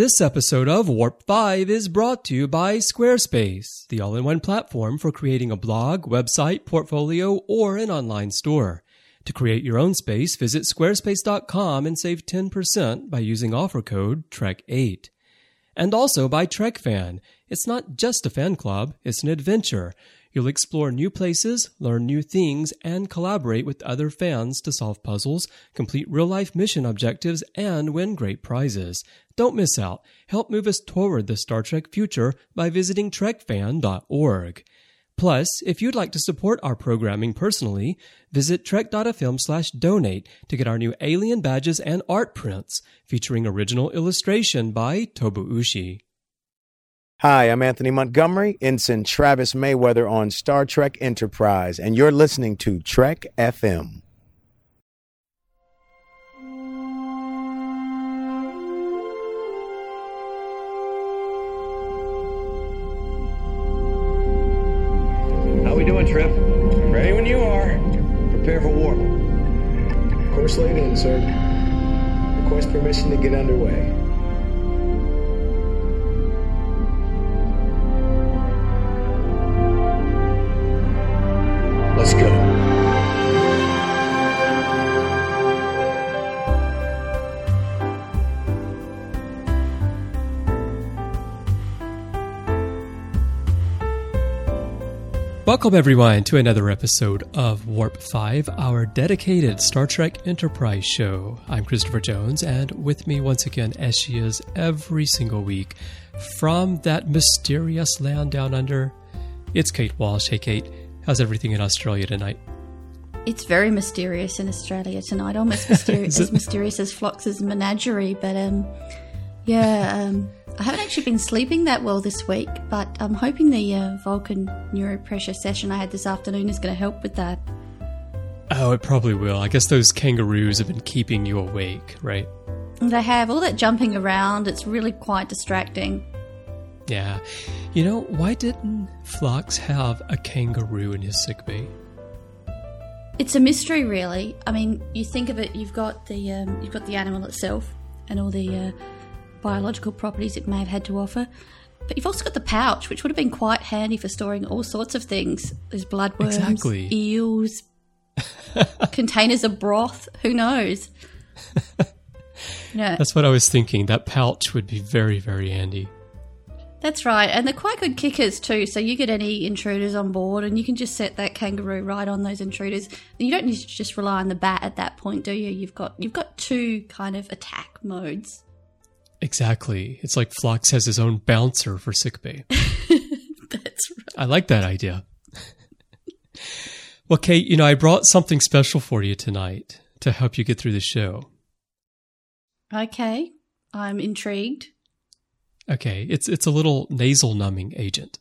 This episode of Warp 5 is brought to you by Squarespace, the all in one platform for creating a blog, website, portfolio, or an online store. To create your own space, visit squarespace.com and save 10% by using offer code TREK8. And also by TrekFan. It's not just a fan club, it's an adventure. You'll explore new places, learn new things, and collaborate with other fans to solve puzzles, complete real life mission objectives, and win great prizes. Don't miss out. Help move us toward the Star Trek future by visiting trekfan.org. Plus, if you'd like to support our programming personally, visit trek.fm slash donate to get our new alien badges and art prints featuring original illustration by Tobu Ushi. Hi, I'm Anthony Montgomery, Ensign Travis Mayweather on Star Trek Enterprise, and you're listening to Trek FM. How we doing, Trip? Ready when you are. Prepare for warp. Course laid in, sir. Request permission to get underway. Let's go. Welcome, everyone, to another episode of Warp 5, our dedicated Star Trek Enterprise show. I'm Christopher Jones, and with me once again, as she is every single week, from that mysterious land down under, it's Kate Walsh. Hey, Kate, how's everything in Australia tonight? It's very mysterious in Australia tonight, almost mysterious, as mysterious as Phlox's menagerie. But um, yeah, um, I haven't actually been sleeping that well this week, but I'm hoping the uh, Vulcan neuropressure session I had this afternoon is going to help with that. Oh, it probably will. I guess those kangaroos have been keeping you awake, right? They have all that jumping around. It's really quite distracting. Yeah. You know, why didn't Phlox have a kangaroo in his sickbay? It's a mystery, really. I mean, you think of it. You've got the um, you've got the animal itself and all the uh, biological properties it may have had to offer, but you've also got the pouch, which would have been quite handy for storing all sorts of things. There's bloodworms, Exactly. eels, containers of broth. Who knows? No, That's what I was thinking. That pouch would be very, very handy. That's right, and they're quite good kickers too. So you get any intruders on board, and you can just set that kangaroo right on those intruders. You don't need to just rely on the bat at that point, do you? You've got you've got two kind of attack modes. Exactly. It's like Phlox has his own bouncer for sickbay. That's right. I like that idea. well, Kate, you know, I brought something special for you tonight to help you get through the show. Okay, I'm intrigued. Okay, it's it's a little nasal numbing agent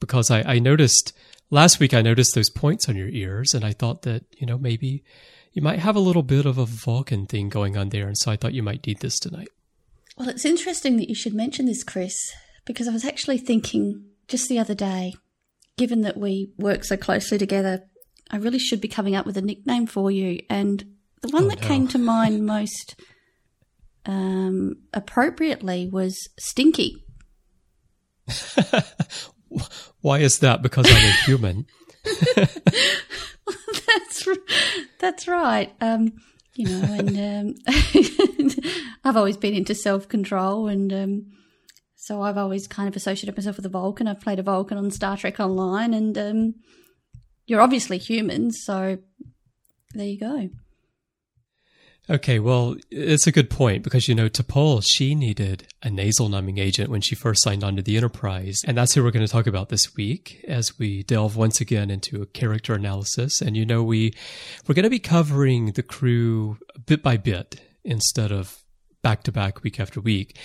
because I, I noticed last week I noticed those points on your ears and I thought that you know maybe you might have a little bit of a Vulcan thing going on there, and so I thought you might need this tonight. Well, it's interesting that you should mention this, Chris, because I was actually thinking just the other day, given that we work so closely together, I really should be coming up with a nickname for you. And the one Oh, that no. came to mind most um, appropriately was Stinky. Why is that? Because I'm a human. that's that's right. Um, you know, and um, I've always been into self control, and um, so I've always kind of associated myself with a Vulcan. I've played a Vulcan on Star Trek Online, and um, you're obviously human, so there you go. Okay, well, it's a good point because, you know, T'Pol, she needed a nasal numbing agent when she first signed on to the Enterprise. And that's who we're going to talk about this week as we delve once again into a character analysis. And, you know, we, we're going to be covering the crew bit by bit instead of back to back week after week.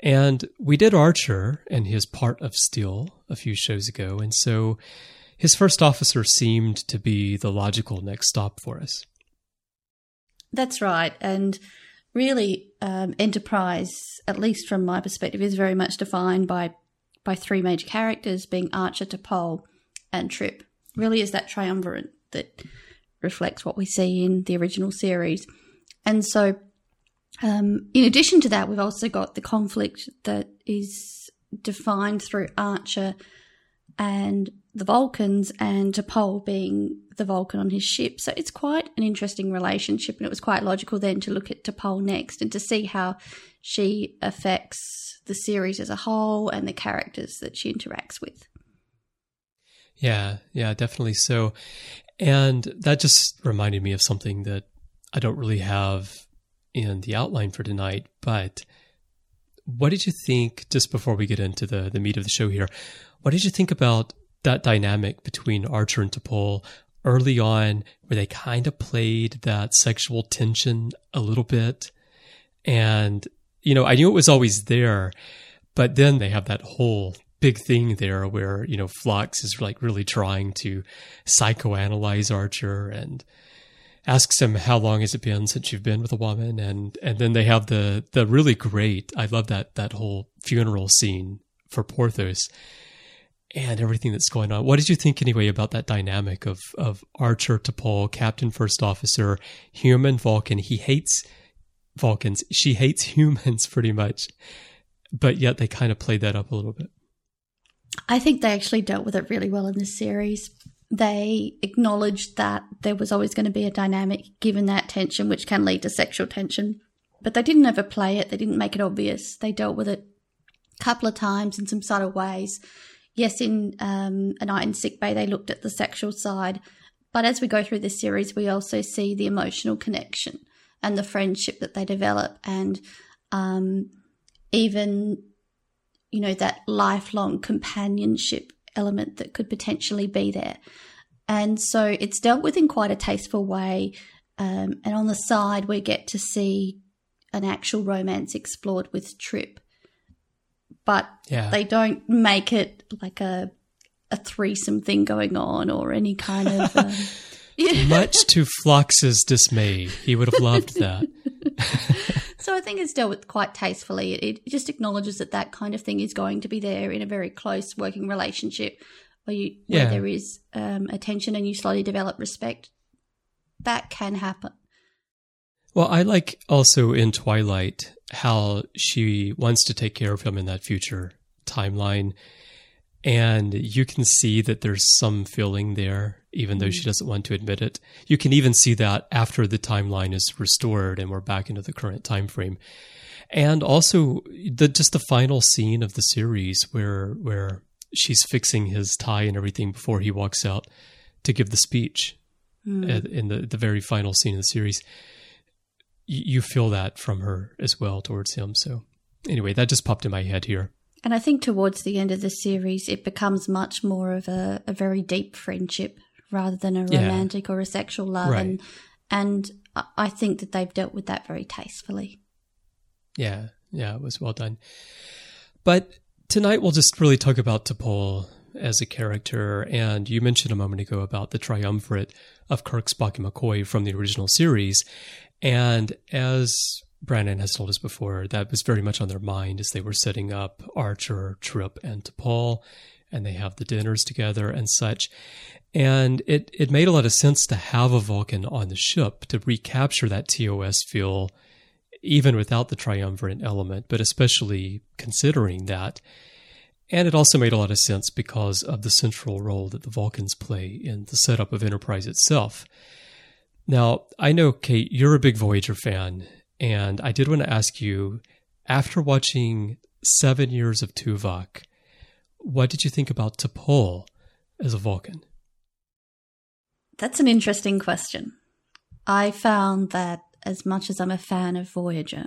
And we did Archer and his part of Steel a few shows ago. And so his first officer seemed to be the logical next stop for us. That's right. And really, um, Enterprise, at least from my perspective, is very much defined by by three major characters being Archer, T'Pol, and Trip. Really is that triumvirate that reflects what we see in the original series. And so Um, in addition to that, we've also got the conflict that is defined through Archer and the Vulcans, and T'Pol being the Vulcan on his ship. So it's quite an interesting relationship, and it was quite logical then to look at T'Pol next and to see how she affects the series as a whole and the characters that she interacts with. Yeah, yeah, definitely so. And that just reminded me of something that I don't really have in the outline for tonight, but what did you think just before we get into the the meat of the show here? What did you think about that dynamic between Archer and T'Pol early on, where they kind of played that sexual tension a little bit, and you know I knew it was always there, but then they have that whole big thing there where you know Phlox is like really trying to psychoanalyze Archer and asks him how long has it been since you've been with a woman? And and then they have the the really great I love that that whole funeral scene for Porthos and everything that's going on. What did you think anyway about that dynamic of of Archer T'Pol, Captain First Officer, human Vulcan? He hates Vulcans. She hates humans pretty much. But yet they kind of played that up a little bit. I think they actually dealt with it really well in this series they acknowledged that there was always going to be a dynamic given that tension, which can lead to sexual tension. But they didn't overplay it, they didn't make it obvious. They dealt with it a couple of times in some subtle ways. Yes, in um, A Night in Sick Bay, they looked at the sexual side. But as we go through this series, we also see the emotional connection and the friendship that they develop, and um, even, you know, that lifelong companionship element that could potentially be there. And so it's dealt with in quite a tasteful way. Um, and on the side, we get to see an actual romance explored with Trip. But yeah. they don't make it like a a threesome thing going on or any kind of. Um, Much to Phlox's dismay, he would have loved that. so I think it's dealt with quite tastefully. It, it, just acknowledges that that kind of thing is going to be there in a very close working relationship where you where yeah. there is um, attention and you slowly develop respect. That can happen. Well, I like also in Twilight how she wants to take care of him in that future timeline. And you can see that there's some feeling there, even though she mm. doesn't want to admit it. You can even see that after the timeline is restored and we're back into the current time frame. And also the just the final scene of the series where where she's fixing his tie and everything before he walks out to give the speech mm. in the, the very final scene of the series. You feel that from her as well towards him. So, anyway, that just popped in my head here. And I think towards the end of the series, it becomes much more of a, a very deep friendship rather than a romantic yeah. or a sexual love. Right. And, and I think that they've dealt with that very tastefully. Yeah, yeah, it was well done. But tonight we'll just really talk about T'Pol as a character. And you mentioned a moment ago about the triumvirate of Kirk, Spock, and McCoy from the original series. And as Brannon has told us before, that was very much on their mind as they were setting up Archer, Trip, and T'Pol. And they have the dinners together and such. And it, it made a lot of sense to have a Vulcan on the ship to recapture that TOS feel even without the triumvirate element, but especially considering that. And it also made a lot of sense because of the central role that the Vulcans play in the setup of Enterprise itself. Now, I know, Kate, you're a big Voyager fan, and I did want to ask you after watching seven years of Tuvok, what did you think about T'Pol as a Vulcan? That's an interesting question. I found that as much as I'm a fan of Voyager,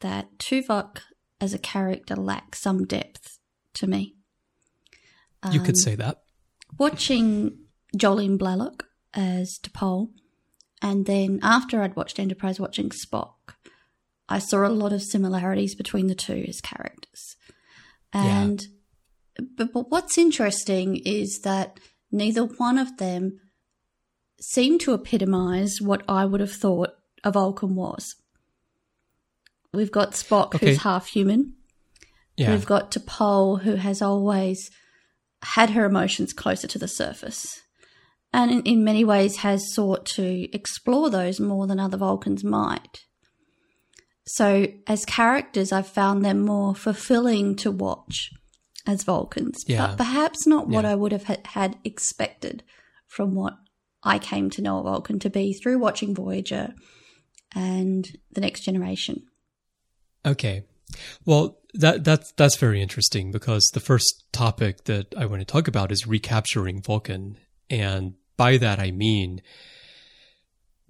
that Tuvok as a character lacks some depth to me. Um, you could um, say that. Watching Jolene Blalock as T'Pol, and then after I'd watched Enterprise, watching Spock, I saw a lot of similarities between the two as characters. And yeah. but, but what's interesting is that neither one of them seemed to epitomize what I would have thought a Vulcan was. We've got Spock, okay. who's half human. Yeah. We've got T'Pol, who has always had her emotions closer to the surface. And in, in many ways has sought to explore those more than other Vulcans might. So, as characters, I've found them more fulfilling to watch as Vulcans, Yeah. but perhaps not what Yeah. I would have ha- had expected from what I came to know a Vulcan to be through watching Voyager and The Next Generation. Okay. Well, that that's that's very interesting because the first topic that I want to talk about is recapturing Vulcan, and by that I mean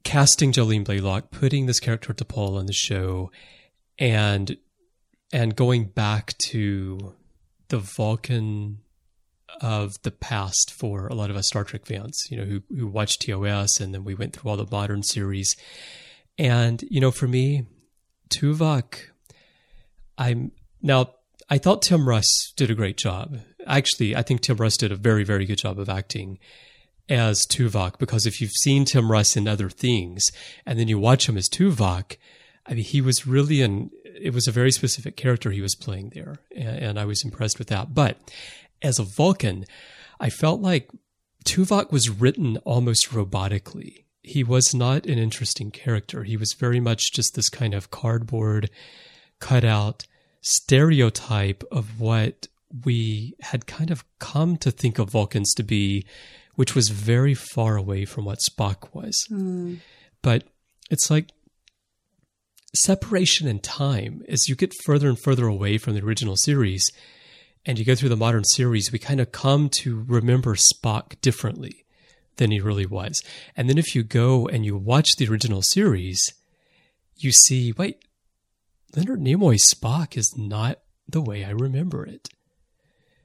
casting Jolene Blalock, putting this character T'Pol on the show, and and going back to the Vulcan of the past for a lot of us Star Trek fans, you know, who who watched TOS and then we went through all the modern series. And, you know, for me, Tuvok, I'm now, I thought Tim Russ did a great job. Actually, I think Tim Russ did a very, very good job of acting as Tuvok because if you've seen Tim Russ in other things and then you watch him as Tuvok, I mean, he was really an, it was a very specific character he was playing there. And, and I was impressed with that. But as a Vulcan, I felt like Tuvok was written almost robotically. He was not an interesting character. He was very much just this kind of cardboard cutout stereotype of what we had kind of come to think of Vulcans to be, which was very far away from what Spock was. Hmm. But it's like separation in time as you get further and further away from the original series and you go through the modern series, we kind of come to remember Spock differently than he really was. And then if you go and you watch the original series, you see, wait, Leonard Nimoy's Spock is not the way I remember it.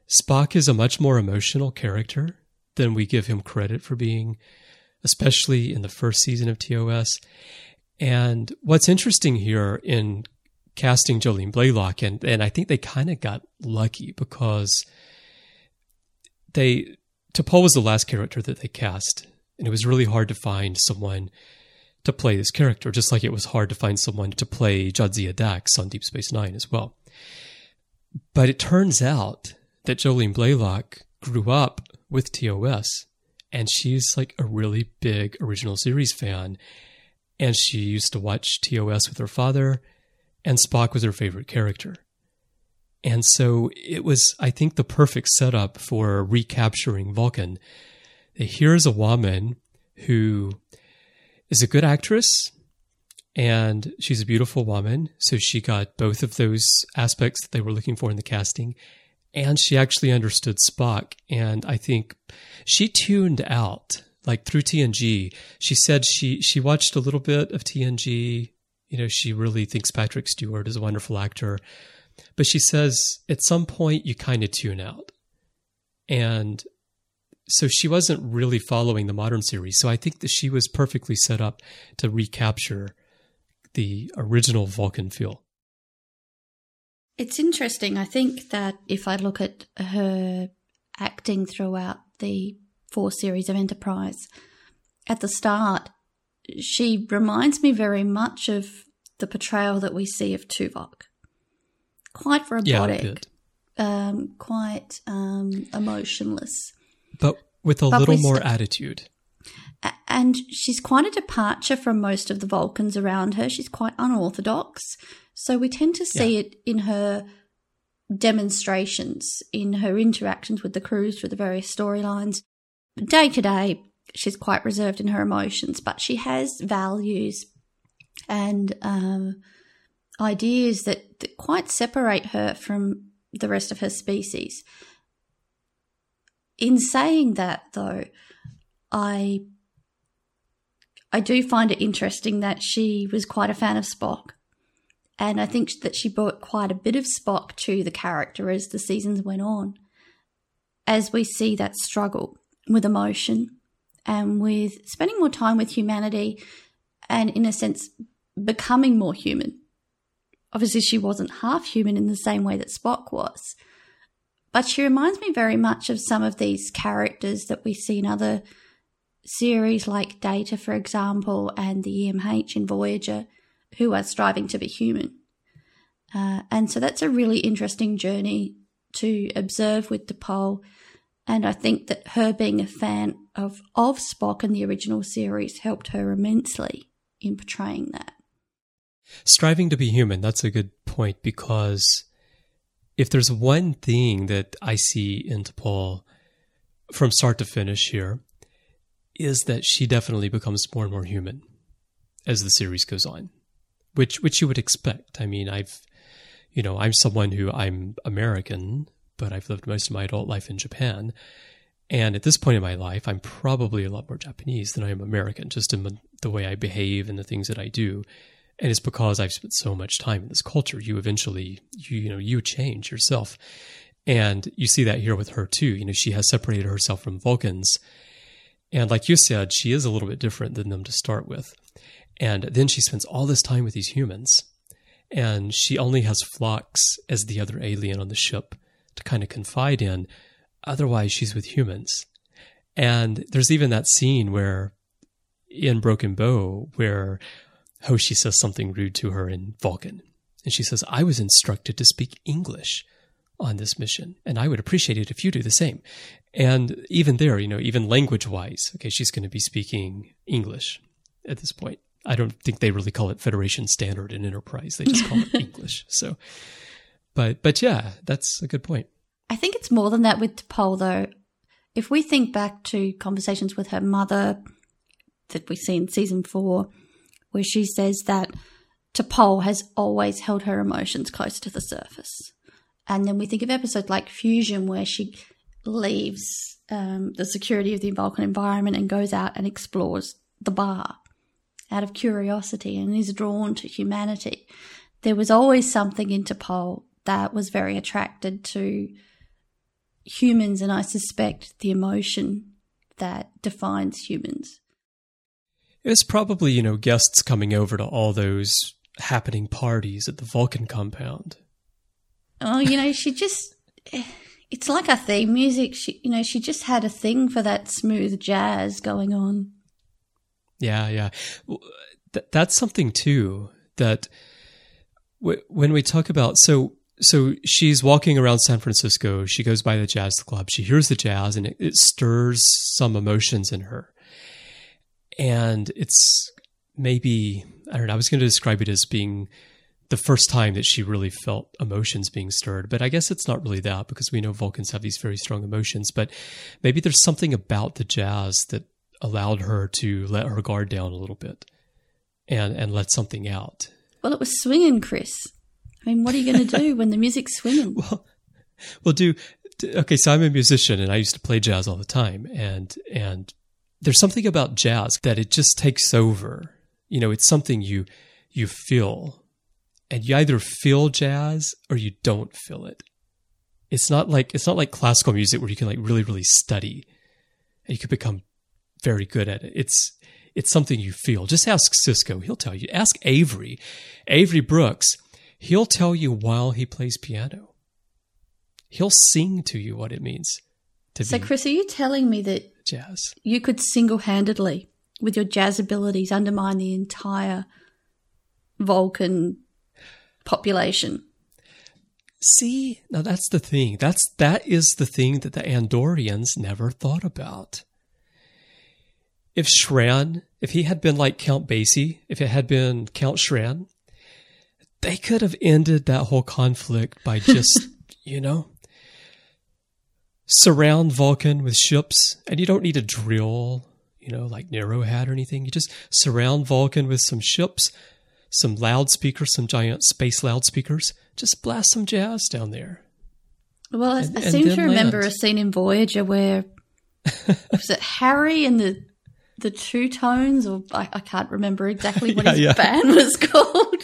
Spock is a much more emotional character than we give him credit for being, especially in the first season of TOS. And what's interesting here in casting Jolene Blalock, and, and I think they kind of got lucky because they T'Pol was the last character that they cast, and it was really hard to find someone to play this character, just like it was hard to find someone to play Jadzia Dax on Deep Space Nine as well. But it turns out that Jolene Blalock grew up with TOS, and she's like a really big original series fan, and she used to watch TOS with her father, and Spock was her favorite character. And so it was, I think, the perfect setup for recapturing Vulcan. Here's a woman who is a good actress and she's a beautiful woman. So she got both of those aspects that they were looking for in the casting. And she actually understood Spock. And I think she tuned out, like through TNG. She said she, she watched a little bit of TNG. You know, she really thinks Patrick Stewart is a wonderful actor. But she says at some point you kind of tune out. And so she wasn't really following the modern series. So I think that she was perfectly set up to recapture the original Vulcan feel. It's interesting. I think that if I look at her acting throughout the four series of Enterprise, at the start, she reminds me very much of the portrayal that we see of Tuvok. Quite robotic, bit. um, quite um, emotionless. But with a But little more st- attitude. And she's quite a departure from most of the Vulcans around her. She's quite unorthodox. So we tend to see it in her demonstrations, in her interactions with the crews through the various storylines. Day to day, she's quite reserved in her emotions, but she has values and um, ideas that, that quite separate her from the rest of her species. In saying that, though, I I do find it interesting that she was quite a fan of Spock. And I think that she brought quite a bit of Spock to the character as the seasons went on. As we see that struggle with emotion and with spending more time with humanity and, in a sense, becoming more human. Obviously, she wasn't half human in the same way that Spock was. But she reminds me very much of some of these characters that we see in other series like Data, for example, and the EMH in Voyager, who are striving to be human. Uh, and so that's a really interesting journey to observe with T'Pol. And I think that her being a fan of, of Spock in the original series helped her immensely in portraying that. Striving to be human, that's a good point because if there's one thing that I see in T'Pol from start to finish here, is that she definitely becomes more and more human as the series goes on, which which you would expect. I mean, I've you know, I'm someone who I'm American, but I've lived most of my adult life in Japan. And at this point in my life, I'm probably a lot more Japanese than I am American, just in the way I behave and the things that I do. And it's because I've spent so much time in this culture. You eventually, you, you know, you change yourself. And you see that here with her too. You know, she has separated herself from Vulcans. And like you said, she is a little bit different than them to start with. And then she spends all this time with these humans. And she only has Phlox as the other alien on the ship to kind of confide in. Otherwise, she's with humans. And there's even that scene where in Broken Bow where Hoshi says something rude to her in Vulcan. And she says, I was instructed to speak English on this mission, and I would appreciate it if you do the same. And even there, you know, even language wise, okay, she's going to be speaking English at this point. I don't think they really call it Federation Standard in Enterprise. They just call it English. So, but but yeah, that's a good point. I think it's more than that with T'Pol, though. If we think back to conversations with her mother that we see in season four, where she says that T'Pol has always held her emotions close to the surface. And then we think of episodes like Fusion, where she leaves um, the security of the Vulcan environment and goes out and explores the bar out of curiosity and is drawn to humanity. There was always something in T'Pol that was very attracted to humans, and I suspect the emotion that defines humans. It's probably, you know, guests coming over to all those happening parties at the Vulcan compound. Oh, you know, she just. It's like a theme music. She, you know, she just had a thing for that smooth jazz going on. Yeah, yeah. Th- that's something too that w- when we talk about so so she's walking around San Francisco. She goes by the jazz club. She hears the jazz, and it, it stirs some emotions in her. And it's maybe I don't know. I was going to describe it as being the first time that she really felt emotions being stirred. But I guess it's not really that because we know Vulcans have these very strong emotions. But maybe there's something about the jazz that allowed her to let her guard down a little bit and and let something out. Well, it was swinging, Chris. I mean, what are you going to do when the music's swinging? well, well, do okay. So I'm a musician, and I used to play jazz all the time, and and there's something about jazz that it just takes over. You know, it's something you you feel, and you either feel jazz or you don't feel it. It's not like it's not like classical music where you can like really really study, and you could become very good at it. It's it's something you feel. Just ask Sisko; he'll tell you. Ask Avery, Avery Brooks. He'll tell you while he plays piano. He'll sing to you what it means to so, be. So, Chris, are you telling me that jazz you could single-handedly, with your jazz abilities, undermine the entire Vulcan population? See, now that's the thing. That's that is the thing that the Andorians never thought about if Shran, if he had been like Count Basie, if it had been Count Shran, they could have ended that whole conflict by just, you know, surround Vulcan with ships, and you don't need a drill, you know, like Nero had or anything. You just surround Vulcan with some ships, some loudspeakers, some giant space loudspeakers. Just blast some jazz down there. Well, I, and, I seem to remember land. a scene in Voyager where was it Harry and the the Two Tones, or I, I can't remember exactly what yeah, his yeah. band was called.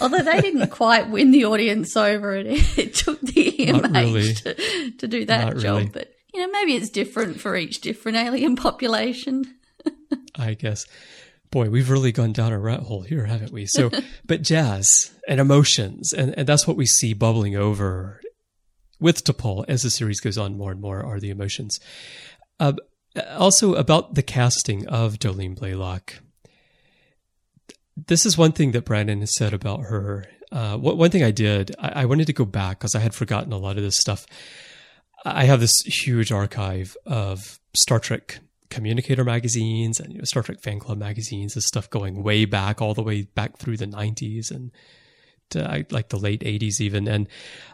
Although they didn't quite win the audience over, it, it took the EMH really. to, to, do that Not job. Really. But you know, maybe it's different for each different alien population. I guess. Boy, we've really gone down a rat hole here, haven't we? So, but jazz and emotions, and, and that's what we see bubbling over with T'Pol as the series goes on more and more are the emotions. Uh, also, about the casting of Jolene Blalock. This is one thing that Brannon has said about her. Uh, one thing I did, I, I wanted to go back because I had forgotten a lot of this stuff. I have this huge archive of Star Trek communicator magazines and you know, Star Trek fan club magazines and stuff going way back, all the way back through the 90s and to, like the late 80s even. And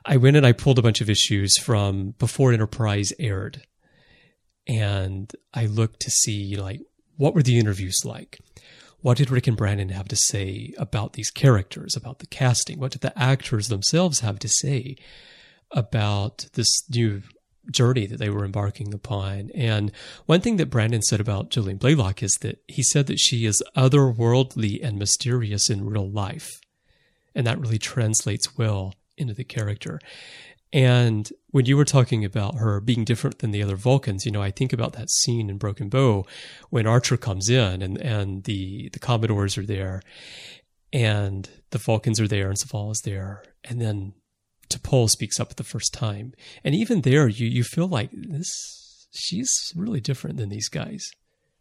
I went and I pulled a bunch of issues from before Enterprise aired. And I looked to see like what were the interviews like? What did Rick and Brannon have to say about these characters, about the casting? What did the actors themselves have to say about this new journey that they were embarking upon. And one thing that Brandon said about Jolene Blalock is that he said that she is otherworldly and mysterious in real life. And that really translates well into the character. And when you were talking about her being different than the other Vulcans, you know, I think about that scene in Broken Bow when Archer comes in and, and the, the Commodores are there and the Vulcans are there and Soval is there. And then T'Pol speaks up the first time, and even there, you you feel like this. She's really different than these guys.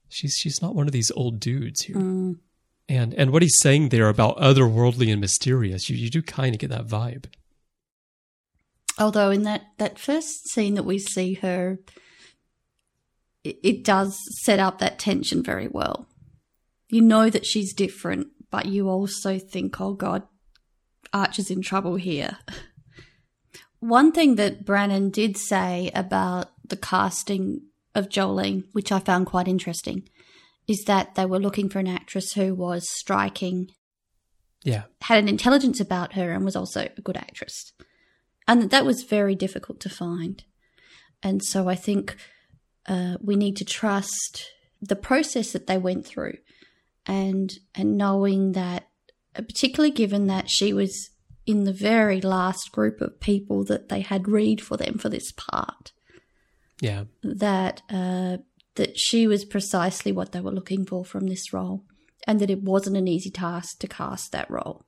She's she's not one of these old dudes here. Mm. And and what he's saying there about otherworldly and mysterious, you you do kind of get that vibe. Although in that that first scene that we see her, it, it does set up that tension very well. You know that she's different, but you also think, oh God, Archer's in trouble here. One thing that Brannon did say about the casting of Jolene, which I found quite interesting, is that they were looking for an actress who was striking. Yeah. Had an intelligence about her and was also a good actress. And that was very difficult to find. And so I think uh, we need to trust the process that they went through and and knowing that particularly given that she was in the very last group of people that they had read for them for this part. Yeah. That uh, that she was precisely what they were looking for from this role, and that it wasn't an easy task to cast that role.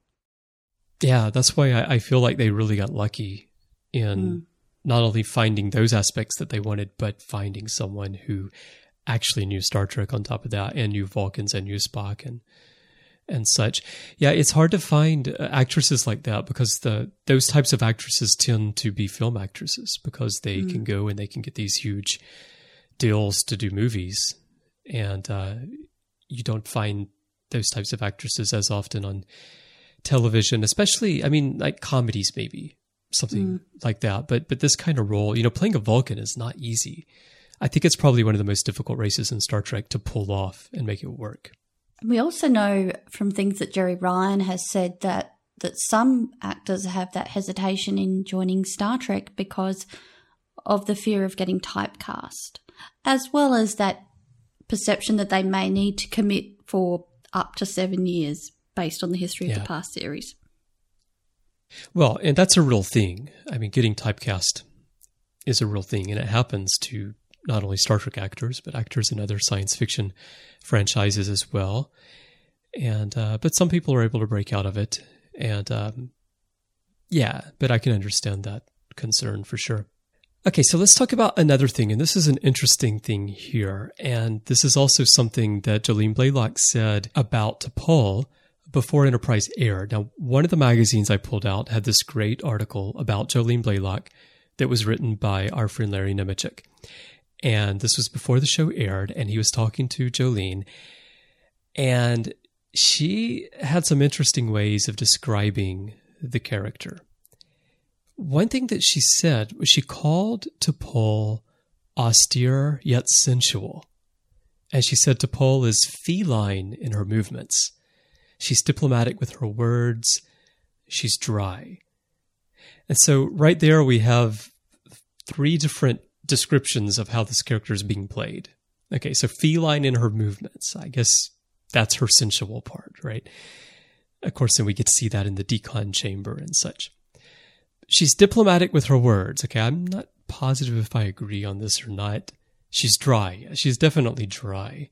Yeah, that's why I, I feel like they really got lucky in mm. not only finding those aspects that they wanted, but finding someone who actually knew Star Trek on top of that and knew Vulcans and knew Spock and and such. Yeah, it's hard to find uh, actresses like that because the those types of actresses tend to be film actresses because they mm. can go and they can get these huge deals to do movies, and uh, you don't find those types of actresses as often on television, especially. I mean, like comedies, maybe something mm. like that. But but this kind of role, you know, playing a Vulcan is not easy. I think it's probably one of the most difficult races in Star Trek to pull off and make it work. We also know from things that Jeri Ryan has said that that some actors have that hesitation in joining Star Trek because of the fear of getting typecast, as well as that perception that they may need to commit for up to seven years based on the history yeah. of the past series. Well, and that's a real thing. I mean, getting typecast is a real thing, and it happens to not only Star Trek actors, but actors in other science fiction franchises as well. And uh, but some people are able to break out of it, and um, yeah, but I can understand that concern for sure. Okay, so let's talk about another thing, and this is an interesting thing here, and this is also something that Jolene Blalock said about T'Pol before Enterprise aired. Now, one of the magazines I pulled out had this great article about Jolene Blalock that was written by our friend Larry Nemecek. And this was before the show aired, and he was talking to Jolene. And she had some interesting ways of describing the character. One thing that she said was she called T'Pol austere yet sensual. And she said T'Pol is feline in her movements. She's diplomatic with her words. She's dry. And so, right there, we have three different descriptions of how this character is being played. Okay, so feline in her movements. I guess that's her sensual part, right? Of course, then we get to see that in the decon chamber and such. She's diplomatic with her words. Okay, I'm not positive if I agree on this or not. She's dry. She's definitely dry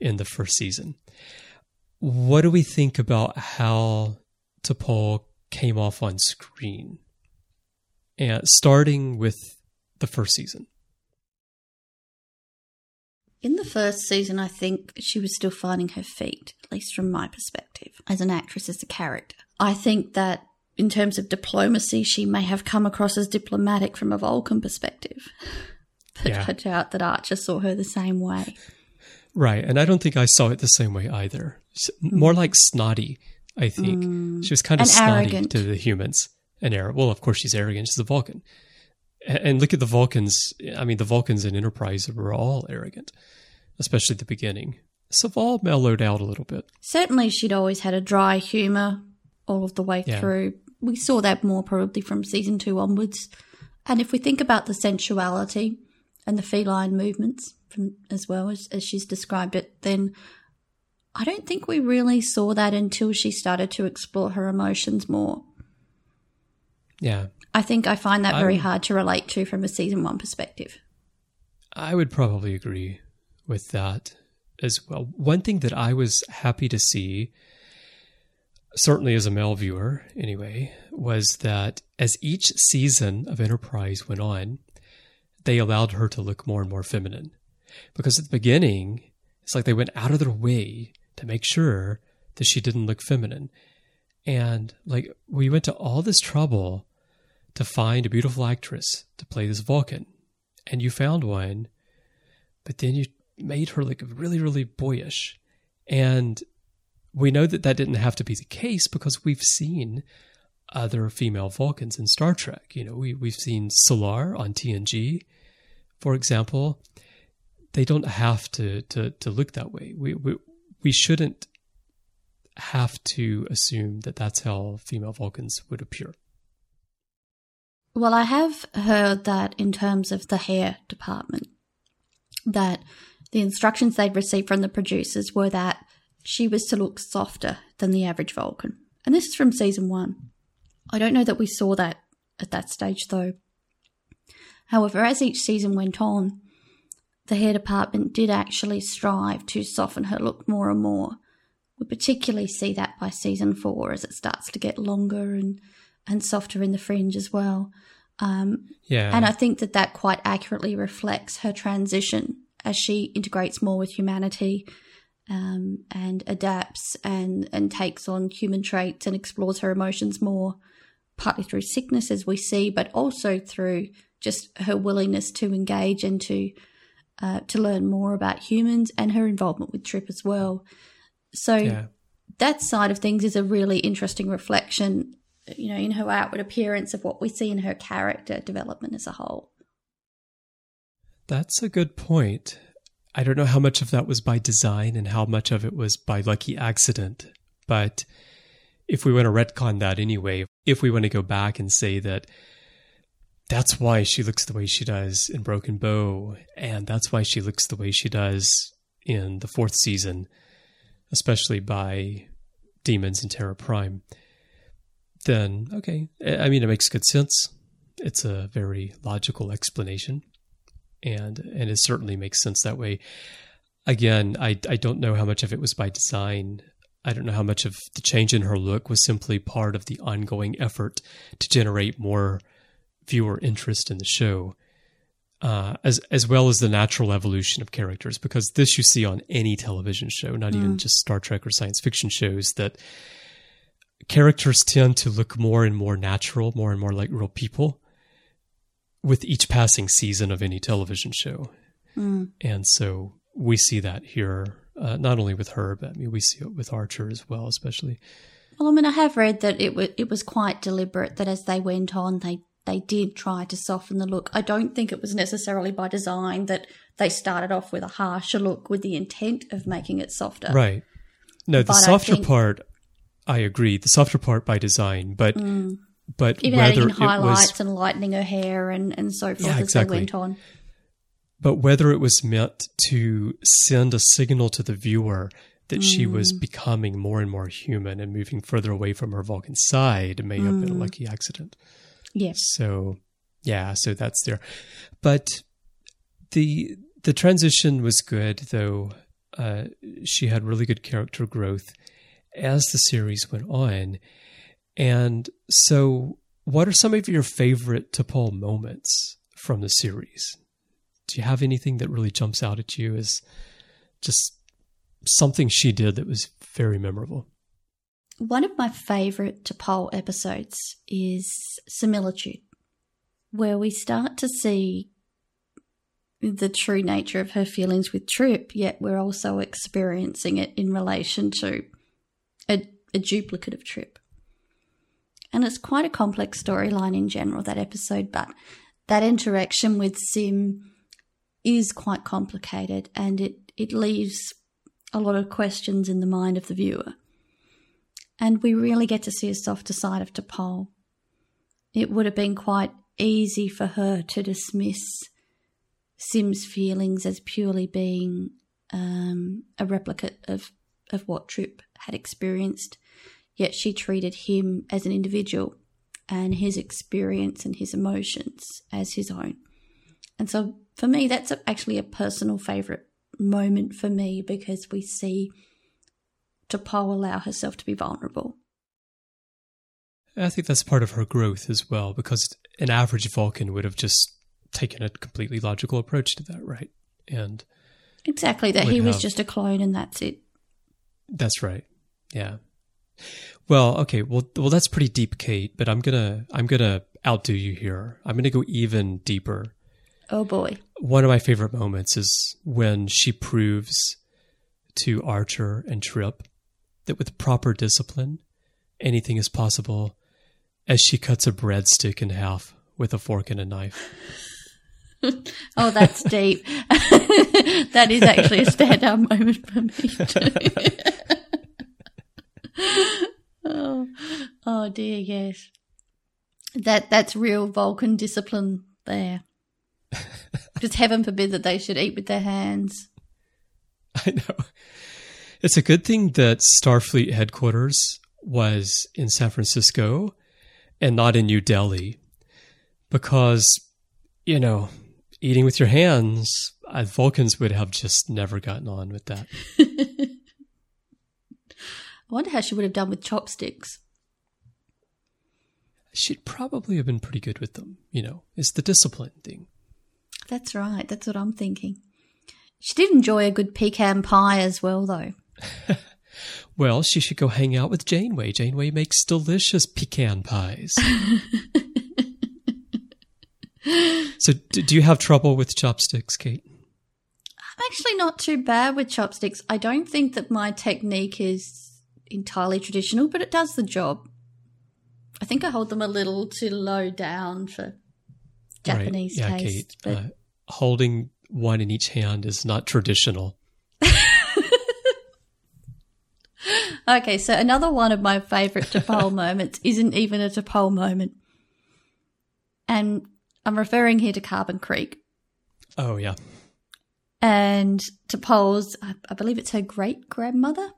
in the first season. What do we think about how T'Pol came off on screen? And starting with the first season? In the first season, I think she was still finding her feet, at least from my perspective, as an actress, as a character. I think that in terms of diplomacy, she may have come across as diplomatic from a Vulcan perspective. But yeah. I doubt that Archer saw her the same way. Right. And I don't think I saw it the same way either. More hmm. like snotty, I think. Mm. She was kind of And snotty arrogant. to the humans. And arrogant. Well, of course, she's arrogant. She's a Vulcan. And look at the Vulcans. I mean, the Vulcans in Enterprise were all arrogant, especially at the beginning. So, Soval mellowed out a little bit. Certainly, she'd always had a dry humour all of the way Yeah. through. We saw that more probably from season two onwards. And if we think about the sensuality and the feline movements from, as well as, as she's described it, then I don't think we really saw that until she started to explore her emotions more. Yeah. I think I find that I very hard to relate to from a season one perspective. I would probably agree with that as well. One thing that I was happy to see, certainly as a male viewer anyway, was that as each season of Enterprise went on, they allowed her to look more and more feminine. Because at the beginning, it's like they went out of their way to make sure that she didn't look feminine. And like we went to all this trouble to find a beautiful actress to play this Vulcan. And you found one, but then you made her look really, really boyish. And we know that that didn't have to be the case because we've seen other female Vulcans in Star Trek. You know, we, we've seen Selar on TNG, for example. They don't have to, to, to look that way. We, we, we shouldn't have to assume that that's how female Vulcans would appear. Well, I have heard that in terms of the hair department, that the instructions they'd received from the producers were that she was to look softer than the average Vulcan. And this is from season one. I don't know that we saw that at that stage, though. However, as each season went on, the hair department did actually strive to soften her look more and more. We particularly see that by season four as it starts to get longer and, and softer in the fringe as well. Um, Yeah. and I think that that quite accurately reflects her transition as she integrates more with humanity um, and adapts and, and takes on human traits and explores her emotions more, partly through sickness, as we see, but also through just her willingness to engage and to uh, to learn more about humans and her involvement with Trip as well. So yeah. that side of things is a really interesting reflection, you know, in her outward appearance of what we see in her character development as a whole. That's a good point. I don't know how much of that was by design and how much of it was by lucky accident. But if we want to retcon that anyway, if we want to go back and say that that's why she looks the way she does in Broken Bow, and that's why she looks the way she does in the fourth season, especially by Demons and Terra Prime, then okay. I mean, it makes good sense. It's a very logical explanation and and it certainly makes sense that way. Again, I I don't know how much of it was by design. I don't know how much of the change in her look was simply part of the ongoing effort to generate more viewer interest in the show, uh, as as well as the natural evolution of characters. Because this you see on any television show, not even just Star Trek or science fiction shows, that characters tend to look more and more natural, more and more like real people with each passing season of any television show. And so we see that here, uh, not only with her, but I mean, we see it with Archer as well, especially. Well, I mean, I have read that it was it was quite deliberate that as they went on, they they did try to soften the look. I don't think it was necessarily by design that they started off with a harsher look with the intent of making it softer. Right. No, the But I softer think- part, I agree. The softer part by design, but but Mm. Even adding whether it highlights was and lightening her hair and, and so forth Yeah, as they went on. but whether it was meant to send a signal to the viewer that she was Mm. becoming more and more human and moving further away from her Vulcan side may have Mm. been a lucky accident. Yes. So yeah, so that's there. But the the transition was good though. Uh, she had really good character growth as the series went on. And so what are some of your favorite T'Pol moments from the series? Do you have anything that really jumps out at you as just something she did that was very memorable? One of my favourite T'Pol episodes is Similitude, where we start to see the true nature of her feelings with Trip, yet we're also experiencing it in relation to a, a duplicate of Trip. And it's quite a complex storyline in general, that episode, but that interaction with Sim is quite complicated and it, it leaves a lot of questions in the mind of the viewer. And we really get to see a softer side of T'Pol. It would have been quite easy for her to dismiss Sim's feelings as purely being um, a replicate of, of what Trip had experienced, yet she treated him as an individual and his experience and his emotions as his own. And so for me, that's actually a personal favourite moment for me because we see T'Pol allow herself to be vulnerable. I think that's part of her growth as well, because an average Vulcan would have just taken a completely logical approach to that, right? And exactly that he was just a clone and that's it. That's right. Yeah. Well, okay. Well, well, that's pretty deep, Kate. But I'm gonna, I'm gonna outdo you here. I'm gonna go even deeper. Oh boy. One of my favorite moments is when she proves to Archer and Trip that with proper discipline, anything is possible as she cuts a breadstick in half with a fork and a knife. oh, that's deep. that is actually a standout moment for me too. oh, oh dear, yes. That that's real Vulcan discipline there. Just heaven forbid that they should eat with their hands. I know. It's a good thing that Starfleet headquarters was in San Francisco and not in New Delhi because, you know, eating with your hands, Vulcans would have just never gotten on with that. I wonder how she would have done with chopsticks. She'd probably have been pretty good with them, you know, it's the discipline thing. That's right. That's what I'm thinking. She did enjoy a good pecan pie as well, though. well, she should go hang out with Janeway. Janeway makes delicious pecan pies. so, do you have trouble with chopsticks, Kate? I'm actually not too bad with chopsticks. I don't think that my technique is entirely traditional, but it does the job. I think I hold them a little too low down for Japanese right. yeah, taste. Kate, uh, holding one in each hand is not traditional. Okay, so another one of my favorite T'Pol moments isn't even a T'Pol moment. And I'm referring here to Carbon Creek. Oh, yeah. And T'Pol's, I believe it's her great grandmother.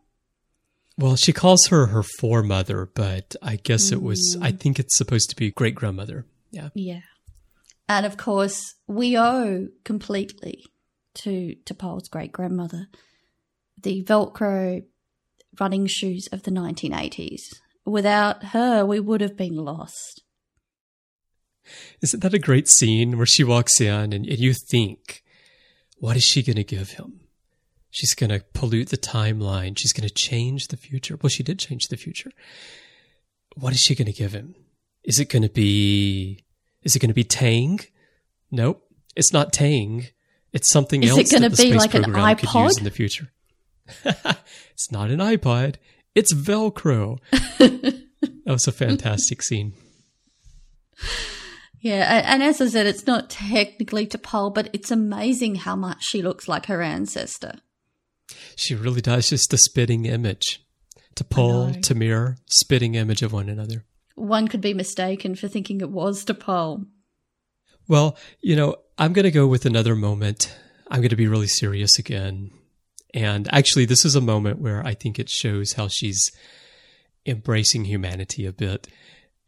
Well, she calls her her foremother, but I guess it was, I mm. think it's supposed to be great grandmother. Yeah. Yeah. And of course, we owe completely to, T'Pol's great grandmother the Velcro running shoes of the 1980s. Without her, we would have been lost. Isn't that a great scene where she walks in and, and you think, what is she going to give him? She's going to pollute the timeline. She's going to change the future. Well, she did change the future. What is she going to give him? Is it going to be is it going to be Tang? Nope, it's not Tang. It's something Is else. Is it going to be like an iPod in the future? it's not an iPod. It's Velcro. that was a fantastic scene. Yeah, and as I said, it's not technically T'Pol, but it's amazing how much she looks like her ancestor. She really does. Just a spitting image. T'Pol, to mirror, spitting image of one another one could be mistaken for thinking it was T'Pol. Well, you know, I'm going to go with another moment. I'm going to be really serious again. And actually, this is a moment where I think it shows how she's embracing humanity a bit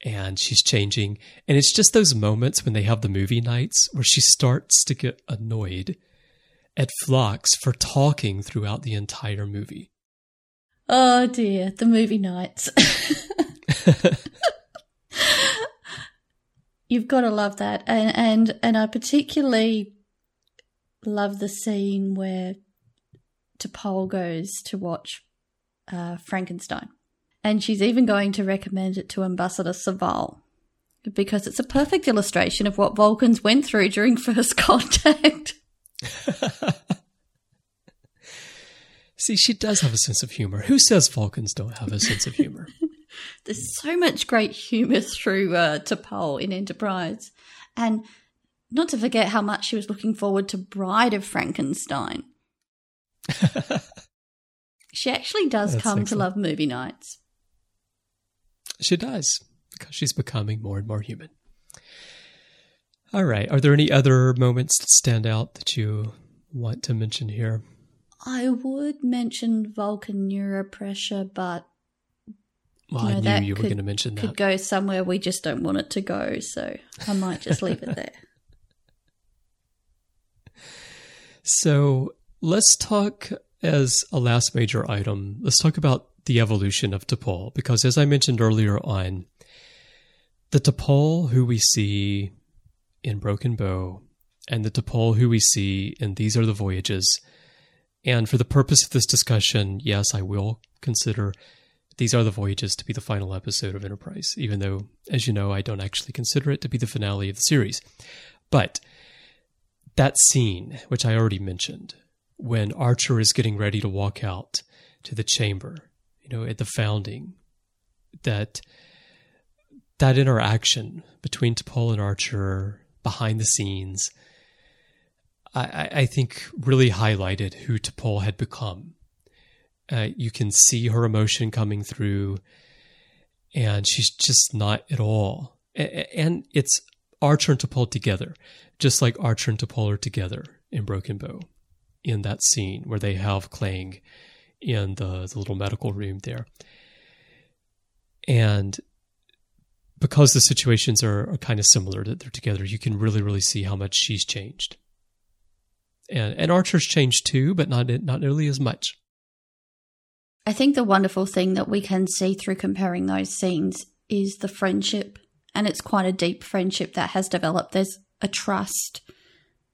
and she's changing. And it's just those moments when they have the movie nights where she starts to get annoyed at Phlox for talking throughout the entire movie. Oh dear, the movie nights. You've got to love that, and and and I particularly love the scene where T'Pol goes to watch uh, Frankenstein, and she's even going to recommend it to Ambassador Soval because it's a perfect illustration of what Vulcans went through during first contact. See, she does have a sense of humor. Who says Vulcans don't have a sense of humor? There's so much great humour through uh, T'Pol in Enterprise. And not to forget how much she was looking forward to Bride of Frankenstein. She actually does That's come to love movie nights. She does, because she's becoming more and more human. All right. Are there any other moments that stand out that you want to mention here? I would mention Vulcan neuropressure, but Well, You know, I that knew you were going to mention that. could go somewhere we just don't want it to go, so I might just leave it there. So let's talk as a last major item. Let's talk about the evolution of T'Pol, because as I mentioned earlier on, the T'Pol who we see in Broken Bow and the T'Pol who we see in These Are the Voyages. And for the purpose of this discussion, yes, I will consider These Are the Voyages to be the final episode of Enterprise, even though, as you know, I don't actually consider it to be the finale of the series. But that scene, which I already mentioned, when Archer is getting ready to walk out to the chamber, you know, at the founding, that that interaction between T'Pol and Archer behind the scenes, I, I think really highlighted who T'Pol had become. Uh, you can see her emotion coming through, and she's just not at all. And it's Archer and T'Pol together, just like Archer and T'Pol are together in Broken Bow, in that scene where they have Klaang in the, the little medical room there. And because the situations are, are kind of similar that they're together, you can really, really see how much she's changed. And and Archer's changed too, but not not nearly as much. I think the wonderful thing that we can see through comparing those scenes is the friendship, and it's quite a deep friendship that has developed. There's a trust.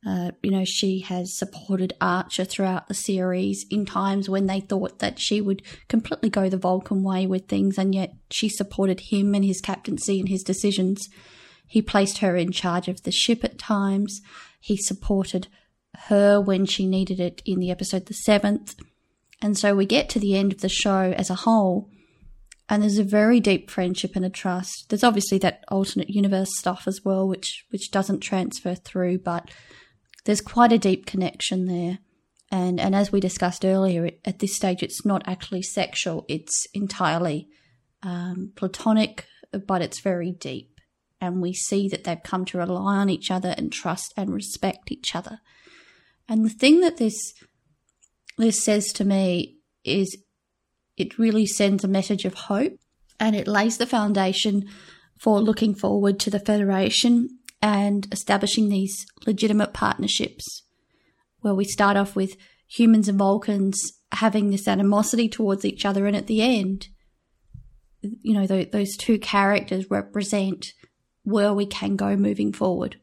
Uh, you know, she has supported Archer throughout the series in times when they thought that she would completely go the Vulcan way with things, and yet she supported him and his captaincy and his decisions. He placed her in charge of the ship at times. He supported her when she needed it in the episode The Seventh. And so we get to the end of the show as a whole, and there's a very deep friendship and a trust. There's obviously that alternate universe stuff as well, which which doesn't transfer through, but there's quite a deep connection there. And and as we discussed earlier, it, at this stage, it's not actually sexual; it's entirely um, platonic, but it's very deep. And we see that they've come to rely on each other and trust and respect each other. And the thing that this this says to me is it really sends a message of hope and it lays the foundation for looking forward to the Federation and establishing these legitimate partnerships where we start off with humans and Vulcans having this animosity towards each other, and at the end, you know, tho- those two characters represent where we can go moving forward.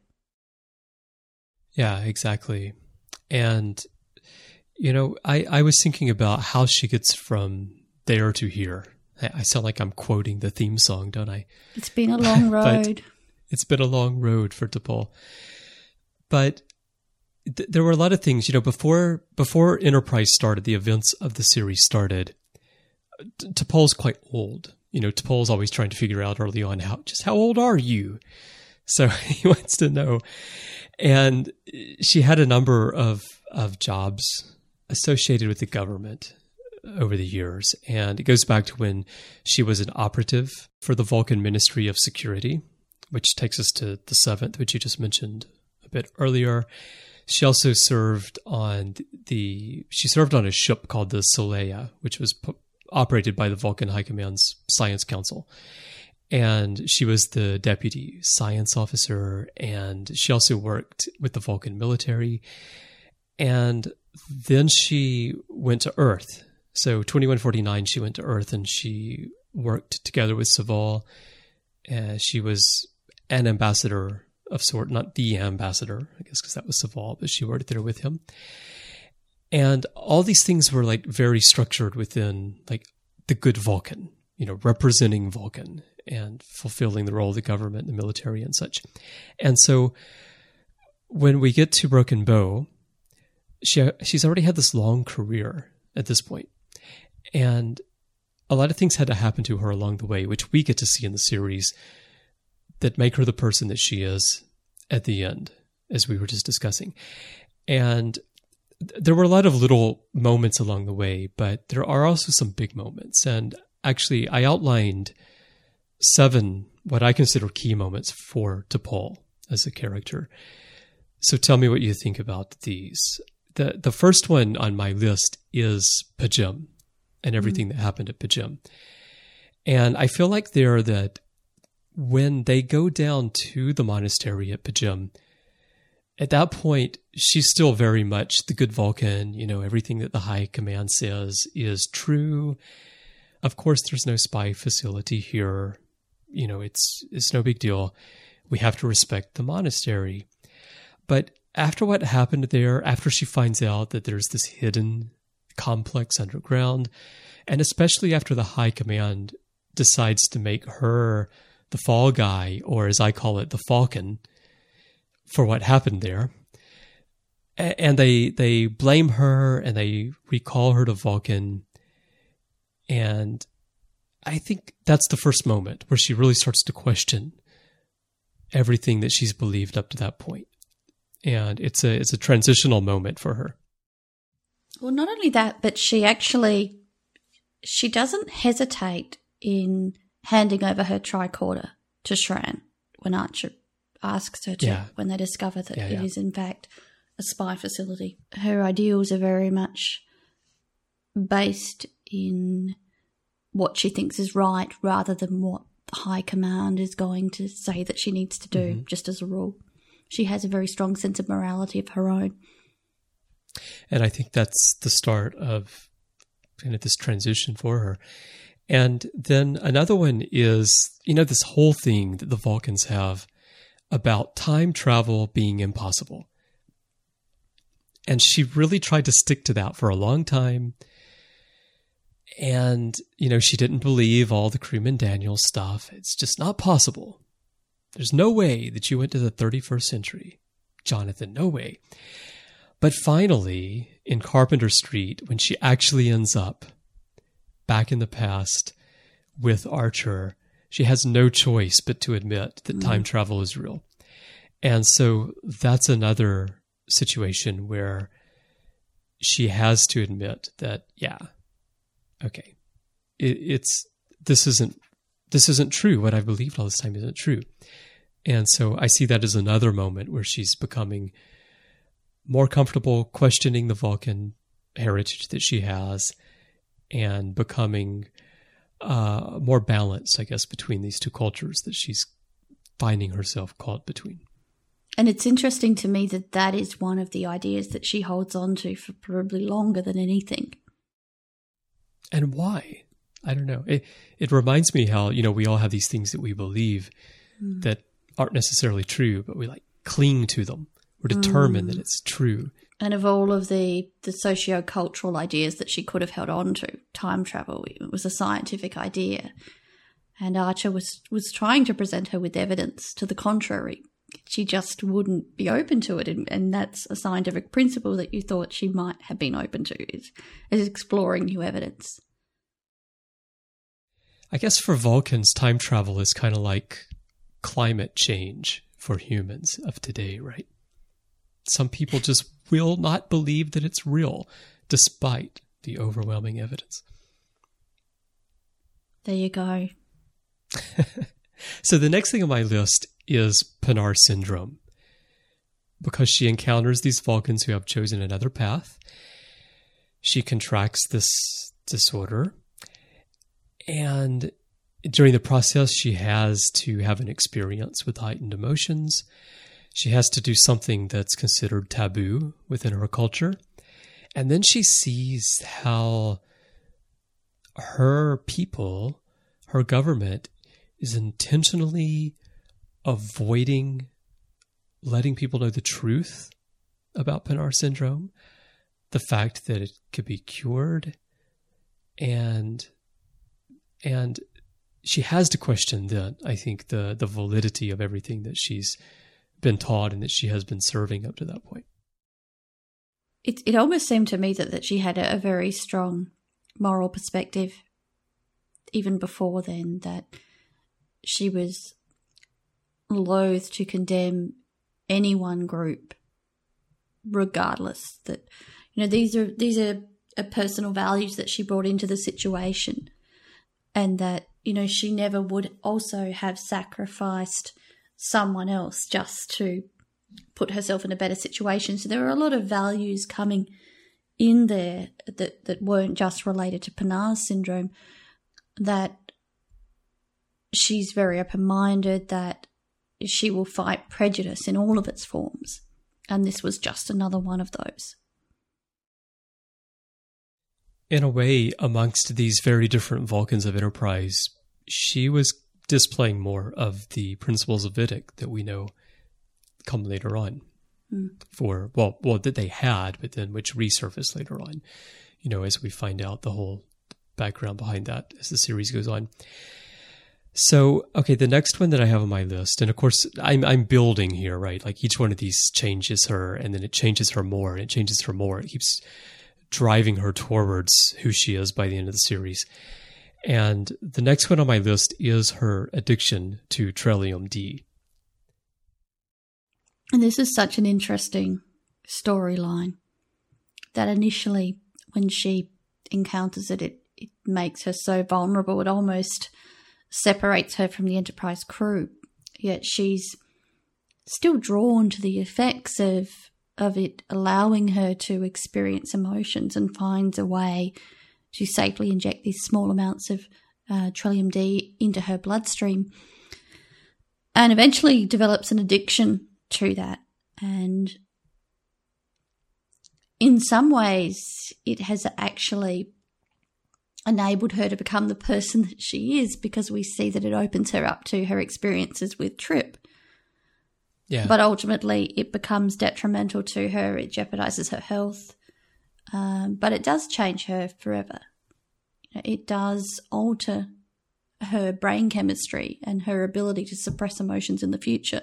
Yeah, exactly. And you know, I I was thinking about how she gets from there to here. I, I sound like I'm quoting the theme song, don't I? It's been a long road. It's been a long road for T'Pol. But th- there were a lot of things, you know, before before Enterprise started, the events of the series started. T'Pol's quite old. You know, T'Pol's always trying to figure out early on how just how old are you? So he wants to know. And she had a number of of jobs associated with the government over the years. And it goes back to when she was an operative for the Vulcan Ministry of Security, which takes us to the seventh, which you just mentioned a bit earlier. She also served on the she served on a ship called the Seleya, which was p- operated by the Vulcan High Command's Science Council. And she was the deputy science officer, and she also worked with the Vulcan military. And then she went to Earth. So 2149, she went to Earth and she worked together with Soval. Uh, she was an ambassador of sort, not the ambassador, I guess, because that was Soval, but she worked there with him. And all these things were like very structured within like the good Vulcan, you know, representing Vulcan and fulfilling the role of the government, the military, and such. And so when we get to Broken Bow, she she's already had this long career at this point, and a lot of things had to happen to her along the way, which we get to see in the series that make her the person that she is at the end, as we were just discussing. And there were a lot of little moments along the way, but there are also some big moments. And actually, I outlined seven what I consider key moments for T'Pol as a character. So tell me what you think about these. The the first one on my list is P'Jem and everything mm-hmm. that happened at P'Jem. And I feel like there that when they go down to the monastery at P'Jem, at that point, she's still very much the good Vulcan. You know, everything that the High Command says is true. Of course, there's no spy facility here. You know, it's it's no big deal. We have to respect the monastery. But after what happened there, after she finds out that there's this hidden complex underground, and especially after the High Command decides to make her the fall guy, or as I call it, the falcon, for what happened there. And they they blame her and they recall her to Vulcan. And I think that's the first moment where she really starts to question everything that she's believed up to that point. And it's a it's a transitional moment for her. Well, not only that, but she actually she doesn't hesitate in handing over her tricorder to Shran when Archer asks her to yeah. when they discover that yeah, it is in fact a spy facility. Her ideals are very much based in what she thinks is right rather than what the high command is going to say that she needs to do, mm-hmm. just as a rule. She has a very strong sense of morality of her own. And I think that's the start of kind of this transition for her. And then another one is, you know, this whole thing that the Vulcans have about time travel being impossible. And she really tried to stick to that for a long time. And, you know, she didn't believe all the Crewman Daniel stuff. It's just not possible. There's no way that you went to the 31st century. Jonathan, no way. But finally, in Carpenter Street, when she actually ends up back in the past with Archer, she has no choice but to admit that mm-hmm. time travel is real. And so that's another situation where she has to admit that, yeah, okay, it, it's this isn't this isn't true. What I've believed all this time isn't true. And so I see that as another moment where she's becoming more comfortable questioning the Vulcan heritage that she has and becoming uh, more balance, I guess, between these two cultures that she's finding herself caught between. And it's interesting to me that that is one of the ideas that she holds on to for probably longer than anything. And why? I don't know. It it reminds me how, you know, we all have these things that we believe mm. that aren't necessarily true, but we like cling to them. We're determined mm. that it's true and of all of the the socio-cultural ideas that she could have held on to time travel it was a scientific idea. And archer was was trying to present her with evidence to the contrary. She just wouldn't be open to it and, and that's a scientific principle that you thought she might have been open to is, is exploring new evidence. I guess for vulcans time travel is kind of like climate change for humans of today right? Some people just will not believe that it's real, despite the overwhelming evidence. There you go. so the next thing on my list is Pa'nar syndrome. Because she encounters these Vulcans who have chosen another path, she contracts this disorder. And during the process, she has to have an experience with heightened emotions she has to do something that's considered taboo within her culture. And then she sees how her people, her government, is intentionally avoiding letting people know the truth about Pa'nar syndrome, the fact that it could be cured, and and she has to question then, I think, the the validity of everything that she's been taught and that she has been serving up to that point. it it almost seemed to me that, that she had a, a very strong moral perspective even before then that she was loath to condemn any one group regardless that you know these are these are, are personal values that she brought into the situation and that you know she never would also have sacrificed someone else just to put herself in a better situation so there are a lot of values coming in there that that weren't just related to Pa'nar syndrome that she's very open minded, that she will fight prejudice in all of its forms. And this was just another one of those. In a way, amongst these very different Vulcans of Enterprise, she was displaying more of the principles of Vidic that we know come later on. Mm. For well, well that they had, but then which resurfaced later on. You know, as we find out the whole background behind that as the series goes on. So, okay, the next one that I have on my list, and of course, I'm I'm building here, right? Like each one of these changes her, and then it changes her more, and it changes her more. It keeps driving her towards who she is by the end of the series. And the next one on my list is her addiction to Trellium D. And this is such an interesting storyline that initially, when she encounters it, it it makes her so vulnerable. It almost separates her from the Enterprise crew. Yet she's still drawn to the effects of of it allowing her to experience emotions and finds a way to safely inject these small amounts of uh, Trellium D into her bloodstream and eventually develops an addiction to that. And in some ways, it has actually enabled her to become the person that she is because we see that it opens her up to her experiences with Trip. Yeah. But ultimately, it becomes detrimental to her. It jeopardizes her health. Um, but it does change her forever. It does alter her brain chemistry and her ability to suppress emotions in the future.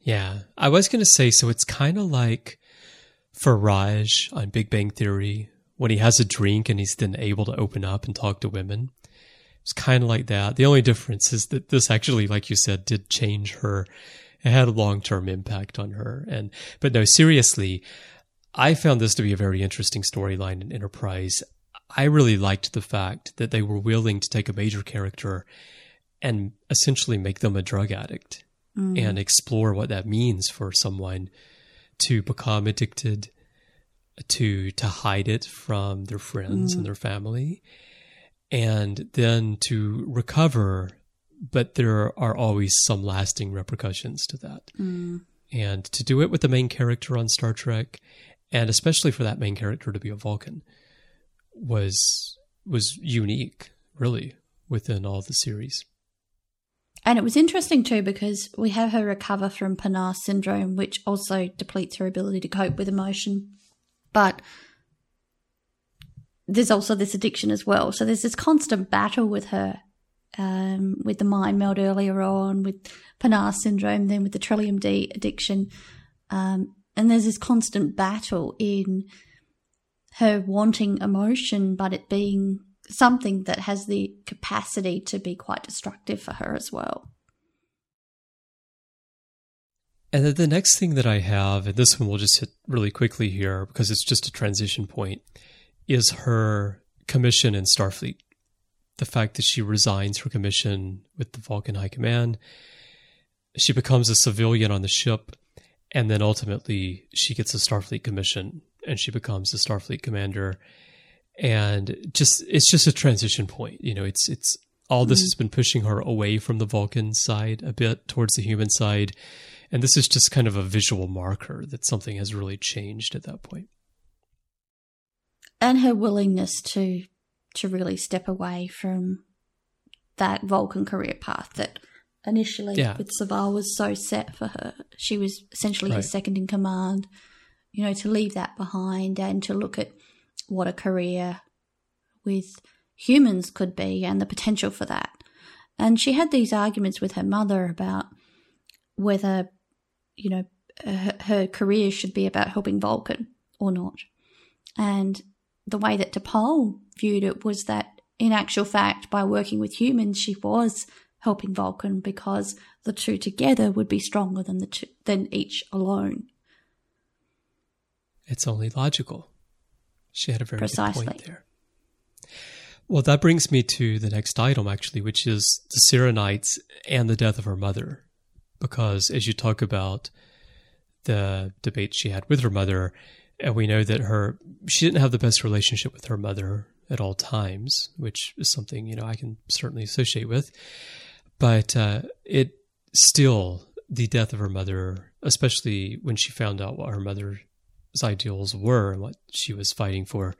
Yeah. I was going to say so it's kind of like for Raj on Big Bang Theory when he has a drink and he's then able to open up and talk to women. It's kind of like that. The only difference is that this actually, like you said, did change her. It had a long term impact on her. And, but no, seriously, I found this to be a very interesting storyline in Enterprise. I really liked the fact that they were willing to take a major character and essentially make them a drug addict mm. and explore what that means for someone to become addicted to to hide it from their friends mm. and their family and then to recover but there are always some lasting repercussions to that mm. and to do it with the main character on star trek and especially for that main character to be a vulcan was was unique really within all the series and it was interesting too because we have her recover from Pa'nar syndrome, which also depletes her ability to cope with emotion. But there's also this addiction as well. So there's this constant battle with her, um, with the mind meld earlier on, with Pa'nar syndrome, then with the Trellium D addiction. Um, and there's this constant battle in her wanting emotion, but it being something that has the capacity to be quite destructive for her as well. And then the next thing that I have, and this one we'll just hit really quickly here because it's just a transition point, is her commission in Starfleet. The fact that she resigns her commission with the Vulcan High Command, she becomes a civilian on the ship, and then ultimately she gets a Starfleet commission and she becomes a Starfleet commander. And just it's just a transition point. You know, it's it's all this mm-hmm. has been pushing her away from the Vulcan side a bit towards the human side and this is just kind of a visual marker that something has really changed at that point. And her willingness to to really step away from that Vulcan career path that initially yeah. with Soval was so set for her. She was essentially right. his second in command. You know, to leave that behind and to look at what a career with humans could be and the potential for that. And she had these arguments with her mother about whether you know, her, her career should be about helping Vulcan or not. And the way that T'Pol viewed it was that, in actual fact, by working with humans, she was helping Vulcan because the two together would be stronger than the two, than each alone. It's only logical. She had a very Precisely. good point there. Well, that brings me to the next item, actually, which is the Syrrannites and the death of her mother. Because as you talk about the debate she had with her mother, and we know that her she didn't have the best relationship with her mother at all times, which is something you know I can certainly associate with. But uh, it still the death of her mother, especially when she found out what her mother's ideals were and what she was fighting for,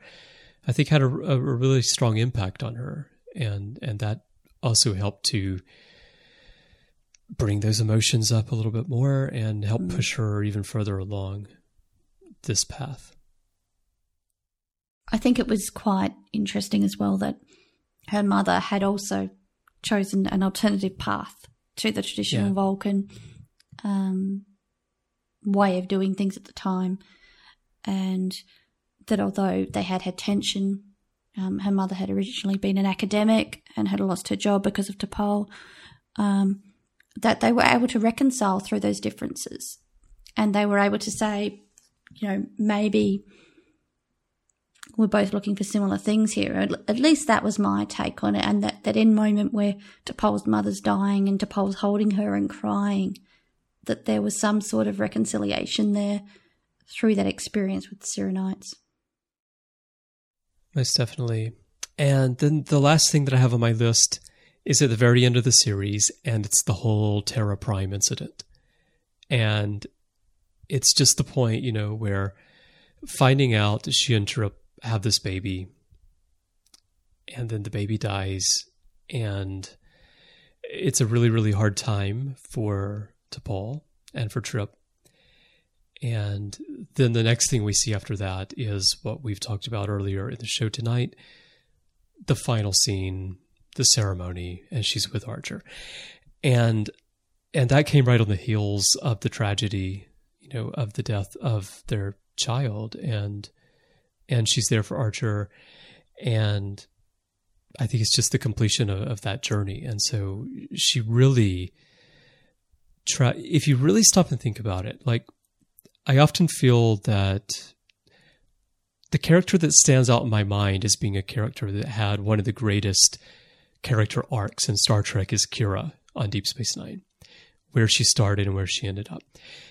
I think had a, a really strong impact on her, and and that also helped to bring those emotions up a little bit more and help Mm. push her even further along this path. I think it was quite interesting as well that her mother had also chosen an alternative path to the traditional Yeah. Vulcan um, way of doing things at the time, and that although they had had tension, um, her mother had originally been an academic and had lost her job because of T'Pol, um, that they were able to reconcile through those differences, and they were able to say, you know, maybe we're both looking for similar things here. At, least that was my take on it. And that, that in moment where T'Pol's mother's dying and T'Pol's holding her and crying, that there was some sort of reconciliation there through that experience with the Syrrannites. Most definitely. And then the last thing that I have on my list is at the very end of the series, and it's the whole Terra Prime incident. And it's just the point, you know, where finding out that she and Trip have this baby, and then the baby dies, and it's a really, really hard time for T'Pol and for Trip. And then the next thing we see after that is what we've talked about earlier in the show tonight the final scene, the ceremony, and she's with Archer. And and that came right on the heels of the tragedy, you know, of the death of their child and and she's there for Archer and I think it's just the completion of, of that journey. And so she really try if you really stop and think about it, like I often feel that the character that stands out in my mind as being a character that had one of the greatest character arcs in Star Trek is Kira on Deep Space Nine, where she started and where she ended up.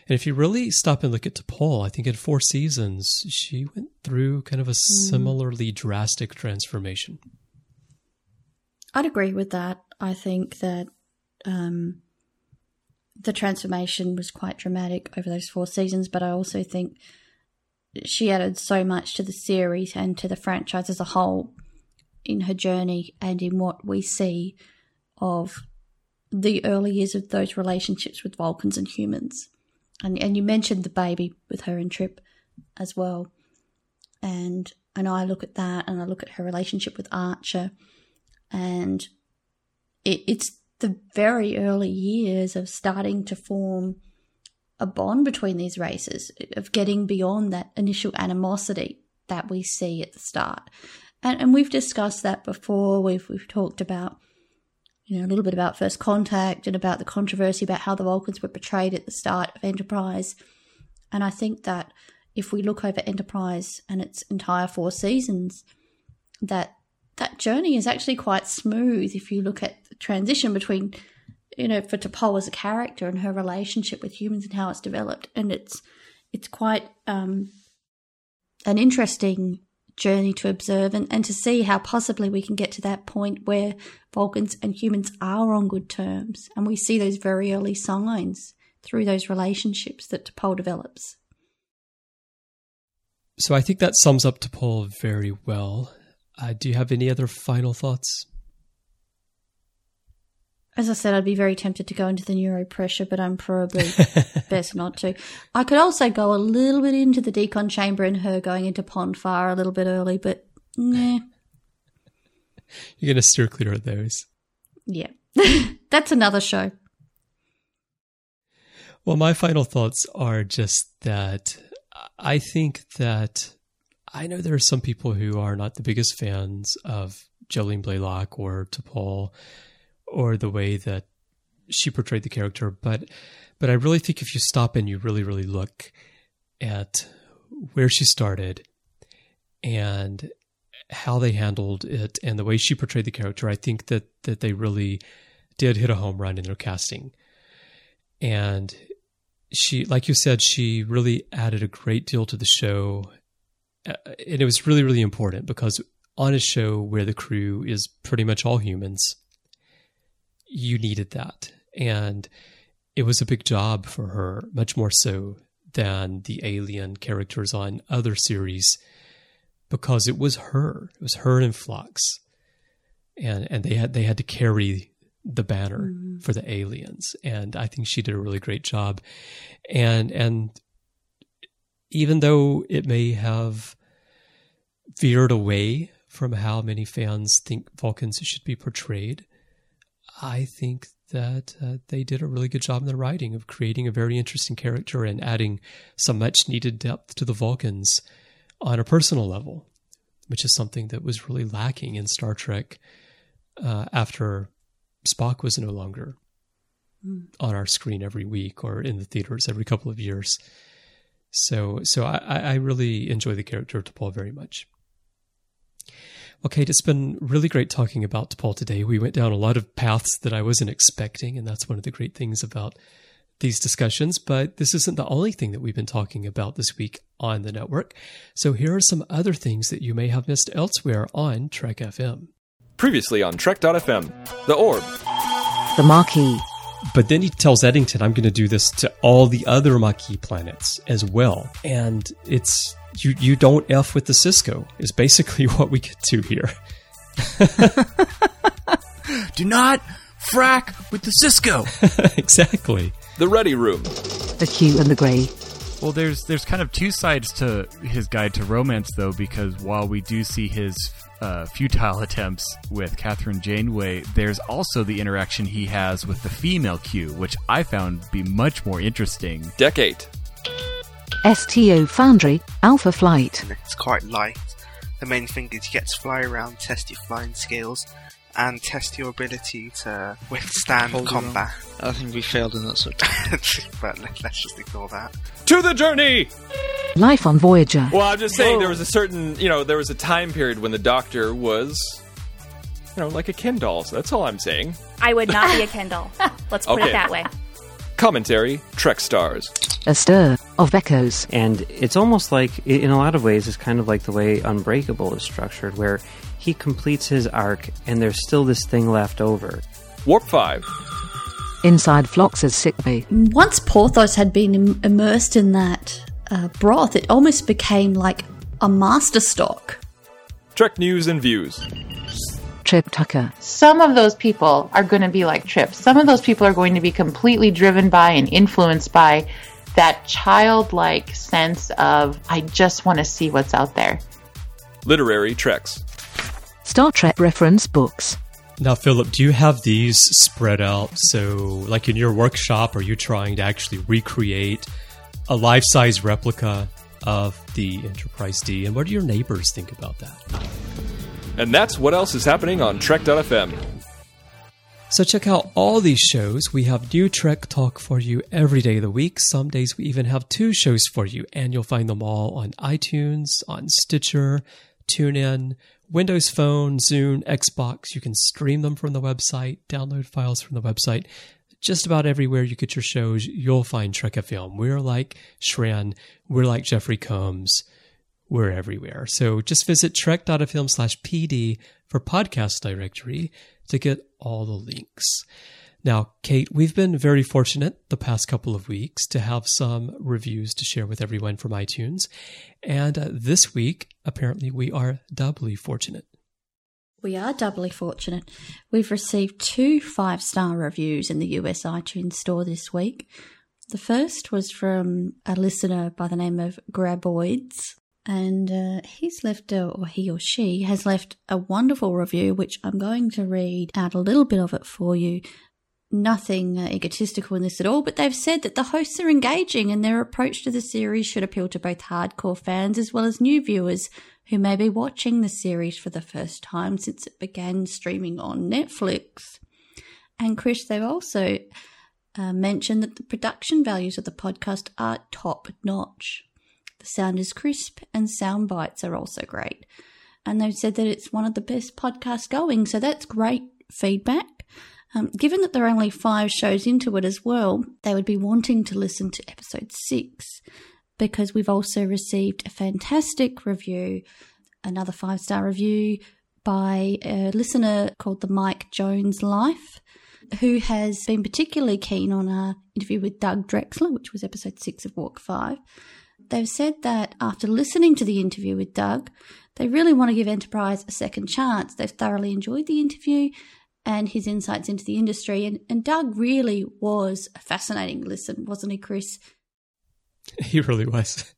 And if you really stop and look at T'Pol, I think in four seasons she went through kind of a similarly drastic transformation. I'd agree with that. I think that um, the transformation was quite dramatic over those four seasons, but I also think she added so much to the series and to the franchise as a whole in her journey and in what we see of the early years of those relationships with Vulcans and humans. And and you mentioned the baby with her and Trip as well. And and I look at that and I look at her relationship with Archer and it, it's the very early years of starting to form a bond between these races, of getting beyond that initial animosity that we see at the start. And, and we've discussed that before. We've we've talked about you know a little bit about first contact and about the controversy about how the Vulcans were portrayed at the start of Enterprise. And I think that if we look over Enterprise and its entire four seasons, that that journey is actually quite smooth if you look at the transition between you know for T'Pol as a character and her relationship with humans and how it's developed and it's it's quite um, an interesting journey to observe and, and to see how possibly we can get to that point where Vulcans and humans are on good terms and we see those very early signs through those relationships that T'Pol develops. So I think that sums up T'Pol very well. Uh, do you have any other final thoughts? As I said, I'd be very tempted to go into the neuro pressure, but I'm probably best not to. I could also go a little bit into the decon chamber and her going into Pon farr a little bit early, but nah, You're going to steer clear of those. yeah. That's another show. Well, my final thoughts are just that I think that I know there are some people who are not the biggest fans of Jolene Blalock or T'Pol or the way that she portrayed the character, but but I really think if you stop and you really really look at where she started and how they handled it and the way she portrayed the character, I think that that they really did hit a home run in their casting. And she, like you said, she really added a great deal to the show, uh, and it was really really important because on a show where the crew is pretty much all humans, you needed that, and it was a big job for her, much more so than the alien characters on other series because it was her. It was her and Phlox. And and they had they had to carry the banner mm. for the aliens. And I think she did a really great job. And and even though it may have veered away from how many fans think Vulcans should be portrayed, I think that uh, they did a really good job in the writing of creating a very interesting character and adding some much needed depth to the Vulcans on a personal level, which is something that was really lacking in Star Trek uh, after Spock was no longer mm. on our screen every week or in the theaters every couple of years. So, so I, I really enjoy the character of T'Pol very much. Okay, it's been really great talking about T'Pol today. We went down a lot of paths that I wasn't expecting, and that's one of the great things about these discussions, but this isn't the only thing that we've been talking about this week on the network. So here are some other things that you may have missed elsewhere on Trek FM. Previously on Trek.fm, The Orb, The Maquis. But then he tells Eddington, I'm going to do this to all the other Maquis planets as well. And it's, you, you don't F with the Sisko is basically what we get to here. do not frack with the Sisko. exactly. The Ready Room. The Q and the Grey. Well, there's there's kind of two sides to his guide to romance, though, because while we do see his uh, futile attempts with Kathryn Janeway, there's also the interaction he has with the female Q, which I found be much more interesting. Deck 8. STO Foundry, Alpha Flight. It's quite light. The main thing is you get to fly around, test your flying skills, and test your ability to withstand Hold combat. I think we failed in that sort subject. but let's just ignore that. To the journey! Life on Voyager. Well, I'm just saying Whoa. there was a certain, you know, there was a time period when the Doctor was, you know, like a Ken doll. So that's all I'm saying. I would not be a Ken doll. Let's put okay. it that way. Commentary: Trek stars. A stir of echoes. And it's almost like, in a lot of ways, it's kind of like the way Unbreakable is structured, where he completes his arc and there's still this thing left over. Warp 5. Inside Phlox's sickbay. Once Porthos had been Im- immersed in that uh, broth, it almost became like a master stock. Trek news and views. Trip Tucker. Some of those people are going to be like Trip. Some of those people are going to be completely driven by and influenced by that childlike sense of, I just want to see what's out there. Literary Treks. Star Trek reference books. Now, Philip, do you have these spread out? So, like in your workshop, are you trying to actually recreate a life size replica of the Enterprise D? And what do your neighbors think about that? And that's what else is happening on Trek.fm. So check out all these shows. We have new Trek talk for you every day of the week. Some days we even have two shows for you, and you'll find them all on iTunes, on Stitcher, TuneIn, Windows Phone, Zune, Xbox. You can stream them from the website, download files from the website. Just about everywhere you get your shows, you'll find Trek FM. We're like Shran. We're like Jeffrey Combs. We're everywhere. So just visit trek.fm slash PD for podcast directory to get all the links. Now, Kate, we've been very fortunate the past couple of weeks to have some reviews to share with everyone from iTunes. And uh, this week, apparently, we are doubly fortunate. We are doubly fortunate. We've received two five star reviews in the US iTunes store this week. The first was from a listener by the name of Graboids, and uh, he's left, a, or he or she has left a wonderful review, which I'm going to read out a little bit of it for you nothing uh, egotistical in this at all, but they've said that the hosts are engaging and their approach to the series should appeal to both hardcore fans as well as new viewers who may be watching the series for the first time since it began streaming on Netflix. And Chris, they've also uh, mentioned that the production values of the podcast are top notch. The sound is crisp and sound bites are also great. And they've said that it's one of the best podcasts going, so that's great feedback. Um, given that there are only five shows into it as well, they would be wanting to listen to episode six because we've also received a fantastic review, another five star review by a listener called the Mike Jones Life, who has been particularly keen on our interview with Doug Drexler, which was episode six of Warp Five. They've said that after listening to the interview with Doug, they really want to give Enterprise a second chance. They've thoroughly enjoyed the interview and his insights into the industry. And, and Doug really was a fascinating listen, wasn't he, Chris? He really was.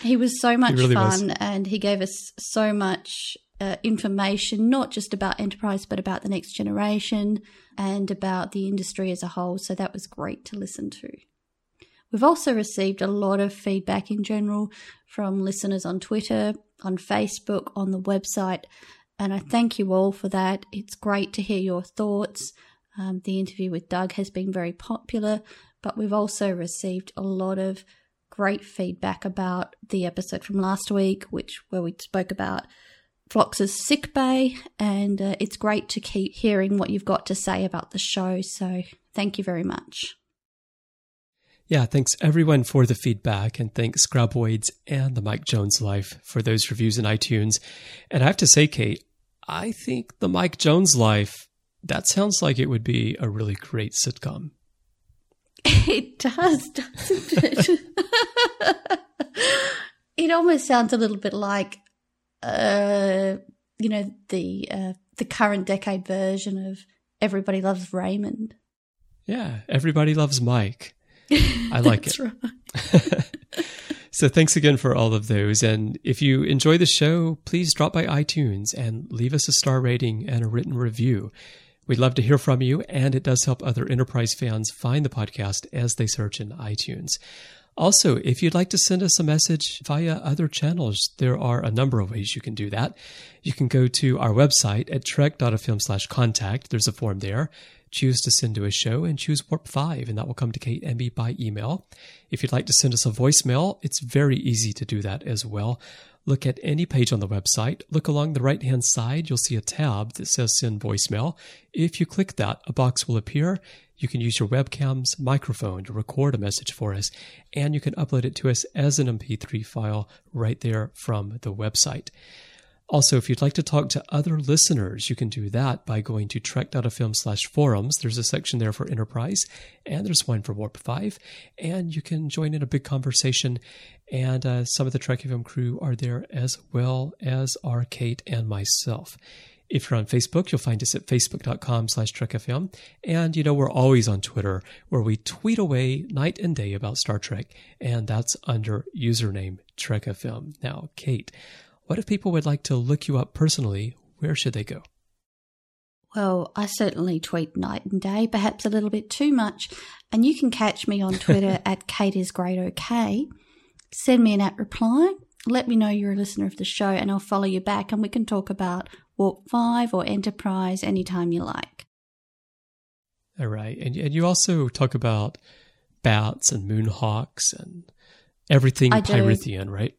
He was so much really fun, was. and he gave us so much uh, information, not just about enterprise, but about the next generation and about the industry as a whole. So that was great to listen to. We've also received a lot of feedback in general from listeners on Twitter, on Facebook, on the website, and I thank you all for that. It's great to hear your thoughts. Um, the interview with Doug has been very popular, but we've also received a lot of great feedback about the episode from last week, which where we spoke about Phlox's sick bay, and uh, it's great to keep hearing what you've got to say about the show. So thank you very much. Yeah, thanks everyone for the feedback, and thanks Graboids and the Mike Jones Life for those reviews in iTunes. And I have to say, Kate, I think the Mike Jones Life, that sounds like it would be a really great sitcom. It does, doesn't it? it almost sounds a little bit like, uh, you know, the uh, the current decade version of Everybody Loves Raymond. Yeah, everybody loves Mike. I like it. So thanks again for all of those. And if you enjoy the show, please drop by iTunes and leave us a star rating and a written review. We'd love to hear from you, and it does help other Enterprise fans find the podcast as they search in iTunes. Also, if you'd like to send us a message via other channels, there are a number of ways you can do that. You can go to our website at trek.fm slash contact. There's a form there. Choose to send to a show and choose Warp 5, and that will come to Kate and me by email. If you'd like to send us a voicemail, it's very easy to do that as well. Look at any page on the website. Look along the right hand side. You'll see a tab that says send voicemail. If you click that, a box will appear. You can use your webcam's microphone to record a message for us, and you can upload it to us as an MP3 file right there from the website. Also, if you'd like to talk to other listeners, you can do that by going to trek.fm slash forums. There's a section there for Enterprise, and there's one for Warp 5, and you can join in a big conversation. And uh, some of the Trek FM crew are there as well as are Kate and myself. If you're on Facebook, you'll find us at facebook.com slash trekfm. And, you know, we're always on Twitter where we tweet away night and day about Star Trek, and that's under username trekfm. Now, Kate, what if people would like to look you up personally? Where should they go? Well, I certainly tweet night and day, perhaps a little bit too much. And you can catch me on Twitter at Kate is great okay. Send me an at reply. Let me know you're a listener of the show, and I'll follow you back, and we can talk about Warp 5 or Enterprise anytime you like. All right. And, and you also talk about bats and moonhawks and everything I do. Right?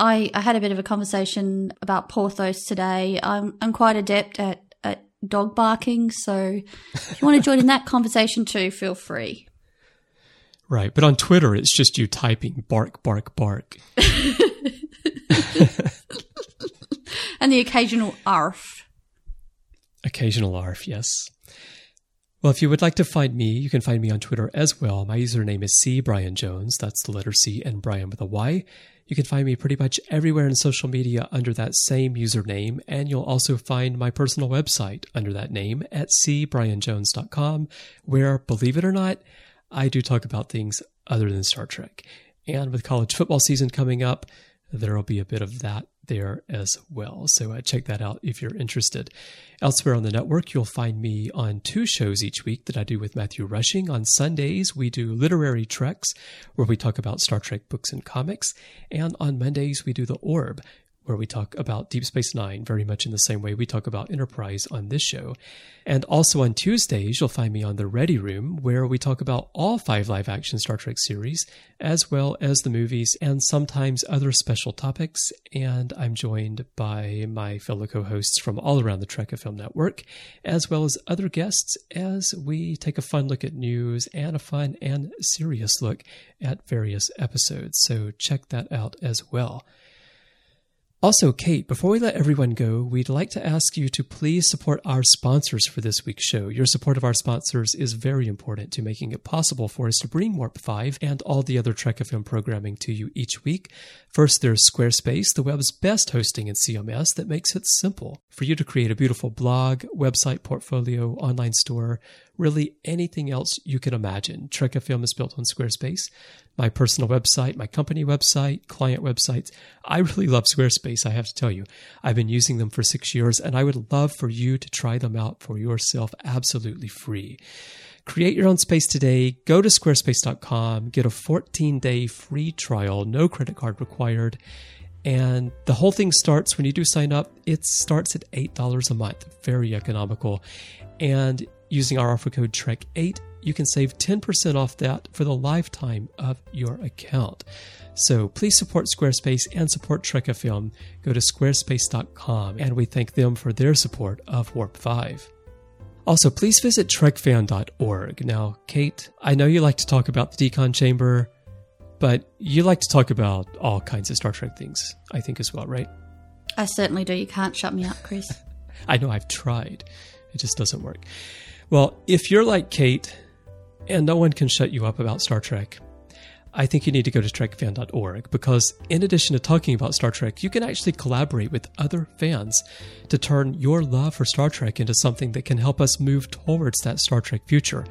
I, I had a bit of a conversation about Porthos today. I'm, I'm quite adept at, at dog barking, so if you want to join in that conversation too, feel free. Right. But on Twitter, it's just you typing bark, bark, bark. And the occasional arf. Occasional ARF, yes. Well, if you would like to find me, you can find me on Twitter as well. My username is C Brian Jones. That's the letter C and Brian with a Y. You can find me pretty much everywhere in social media under that same username, and you'll also find my personal website under that name at cbrianjones.com, where, believe it or not, I do talk about things other than Star Trek. And with college football season coming up, there will be a bit of that there as well. So uh, check that out if you're interested. Elsewhere on the network, you'll find me on two shows each week that I do with Matthew Rushing. On Sundays, we do Literary Treks, where we talk about Star Trek books and comics. And on Mondays, we do The Orb, where we talk about Deep Space Nine very much in the same way we talk about Enterprise on this show. And also on Tuesdays, you'll find me on The Ready Room, where we talk about all five live action Star Trek series, as well as the movies and sometimes other special topics. And I'm joined by my fellow co hosts from all around the Trek FM network, as well as other guests, as we take a fun look at news and a fun and serious look at various episodes. So check that out as well. Also, Kate, before we let everyone go, we'd like to ask you to please support our sponsors for this week's show. Your support of our sponsors is very important to making it possible for us to bring Warp 5 and all the other Trek FM programming to you each week. First, there's Squarespace, the web's best hosting and CMS that makes it simple for you to create a beautiful blog, website, portfolio, online store, really anything else you can imagine. Trek FM is built on Squarespace. My personal website, my company website, client websites. I really love Squarespace, I have to tell you. I've been using them for six years, and I would love for you to try them out for yourself absolutely free. Create your own space today. Go to squarespace.com, get a 14 day free trial, no credit card required. And the whole thing starts when you do sign up, it starts at $8 a month. Very economical. And using our offer code TREK8, you can save 10% off that for the lifetime of your account. So please support Squarespace and support Trek FM. Go to squarespace.com and we thank them for their support of Warp 5. Also, please visit trekfan.org. Now, Kate, I know you like to talk about the Decon Chamber, but you like to talk about all kinds of Star Trek things, I think, as well, right? I certainly do. You can't shut me up, Chris. I know I've tried, it just doesn't work. Well, if you're like Kate and no one can shut you up about Star Trek, I think you need to go to trekfan.org because, in addition to talking about Star Trek, you can actually collaborate with other fans to turn your love for Star Trek into something that can help us move towards that Star Trek future.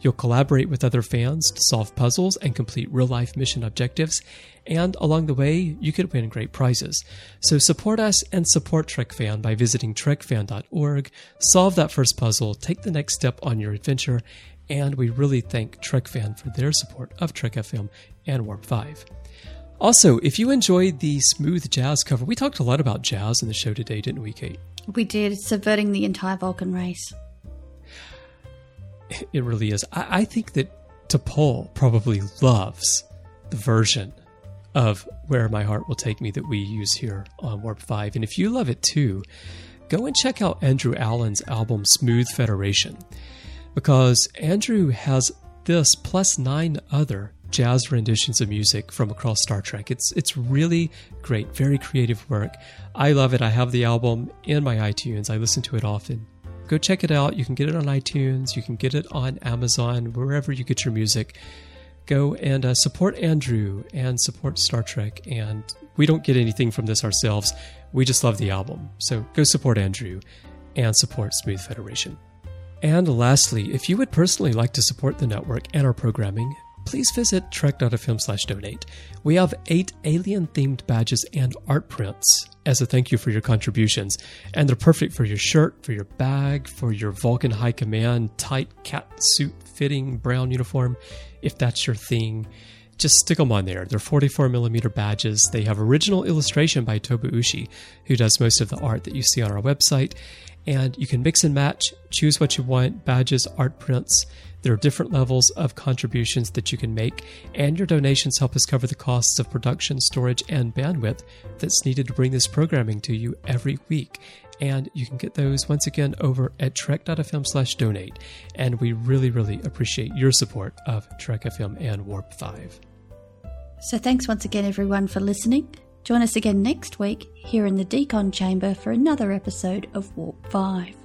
You'll collaborate with other fans to solve puzzles and complete real life mission objectives, and along the way, you could win great prizes. So support us and support TrekFan by visiting trekfan.org, solve that first puzzle, take the next step on your adventure, and we really thank TrekFan for their support of Trek FM and Warp 5. Also, if you enjoyed the smooth jazz cover, we talked a lot about jazz in the show today, didn't we, Kate? We did, subverting the entire Vulcan race. It really is. I, I think that T'Pol probably loves the version of Where My Heart Will Take Me that we use here on Warp 5. And if you love it too, go and check out Andrew Allen's album Smooth Federation because Andrew has this plus nine other jazz renditions of music from across Star Trek. It's it's really great, very creative work. I love it. I have the album in my iTunes. I listen to it often. Go check it out. You can get it on iTunes. You can get it on Amazon, wherever you get your music. Go and uh, support Andrew and support Star Trek. And we don't get anything from this ourselves. We just love the album. So go support Andrew and support Smooth Federation. And lastly, if you would personally like to support the network and our programming, please visit trek.fm slash donate. We have eight alien themed badges and art prints as a thank you for your contributions. And they're perfect for your shirt, for your bag, for your Vulcan High Command tight cat suit fitting brown uniform, if that's your thing. Just stick them on there. They're 44 millimeter badges. They have original illustration by Tobu Ushi, who does most of the art that you see on our website and you can mix and match, choose what you want badges, art prints. There are different levels of contributions that you can make, and your donations help us cover the costs of production, storage, and bandwidth that's needed to bring this programming to you every week. And you can get those once again over at trek.fm slash donate. And we really, really appreciate your support of Trek FM and Warp 5. So thanks once again, everyone, for listening. Join us again next week here in the Decon Chamber for another episode of Warp 5.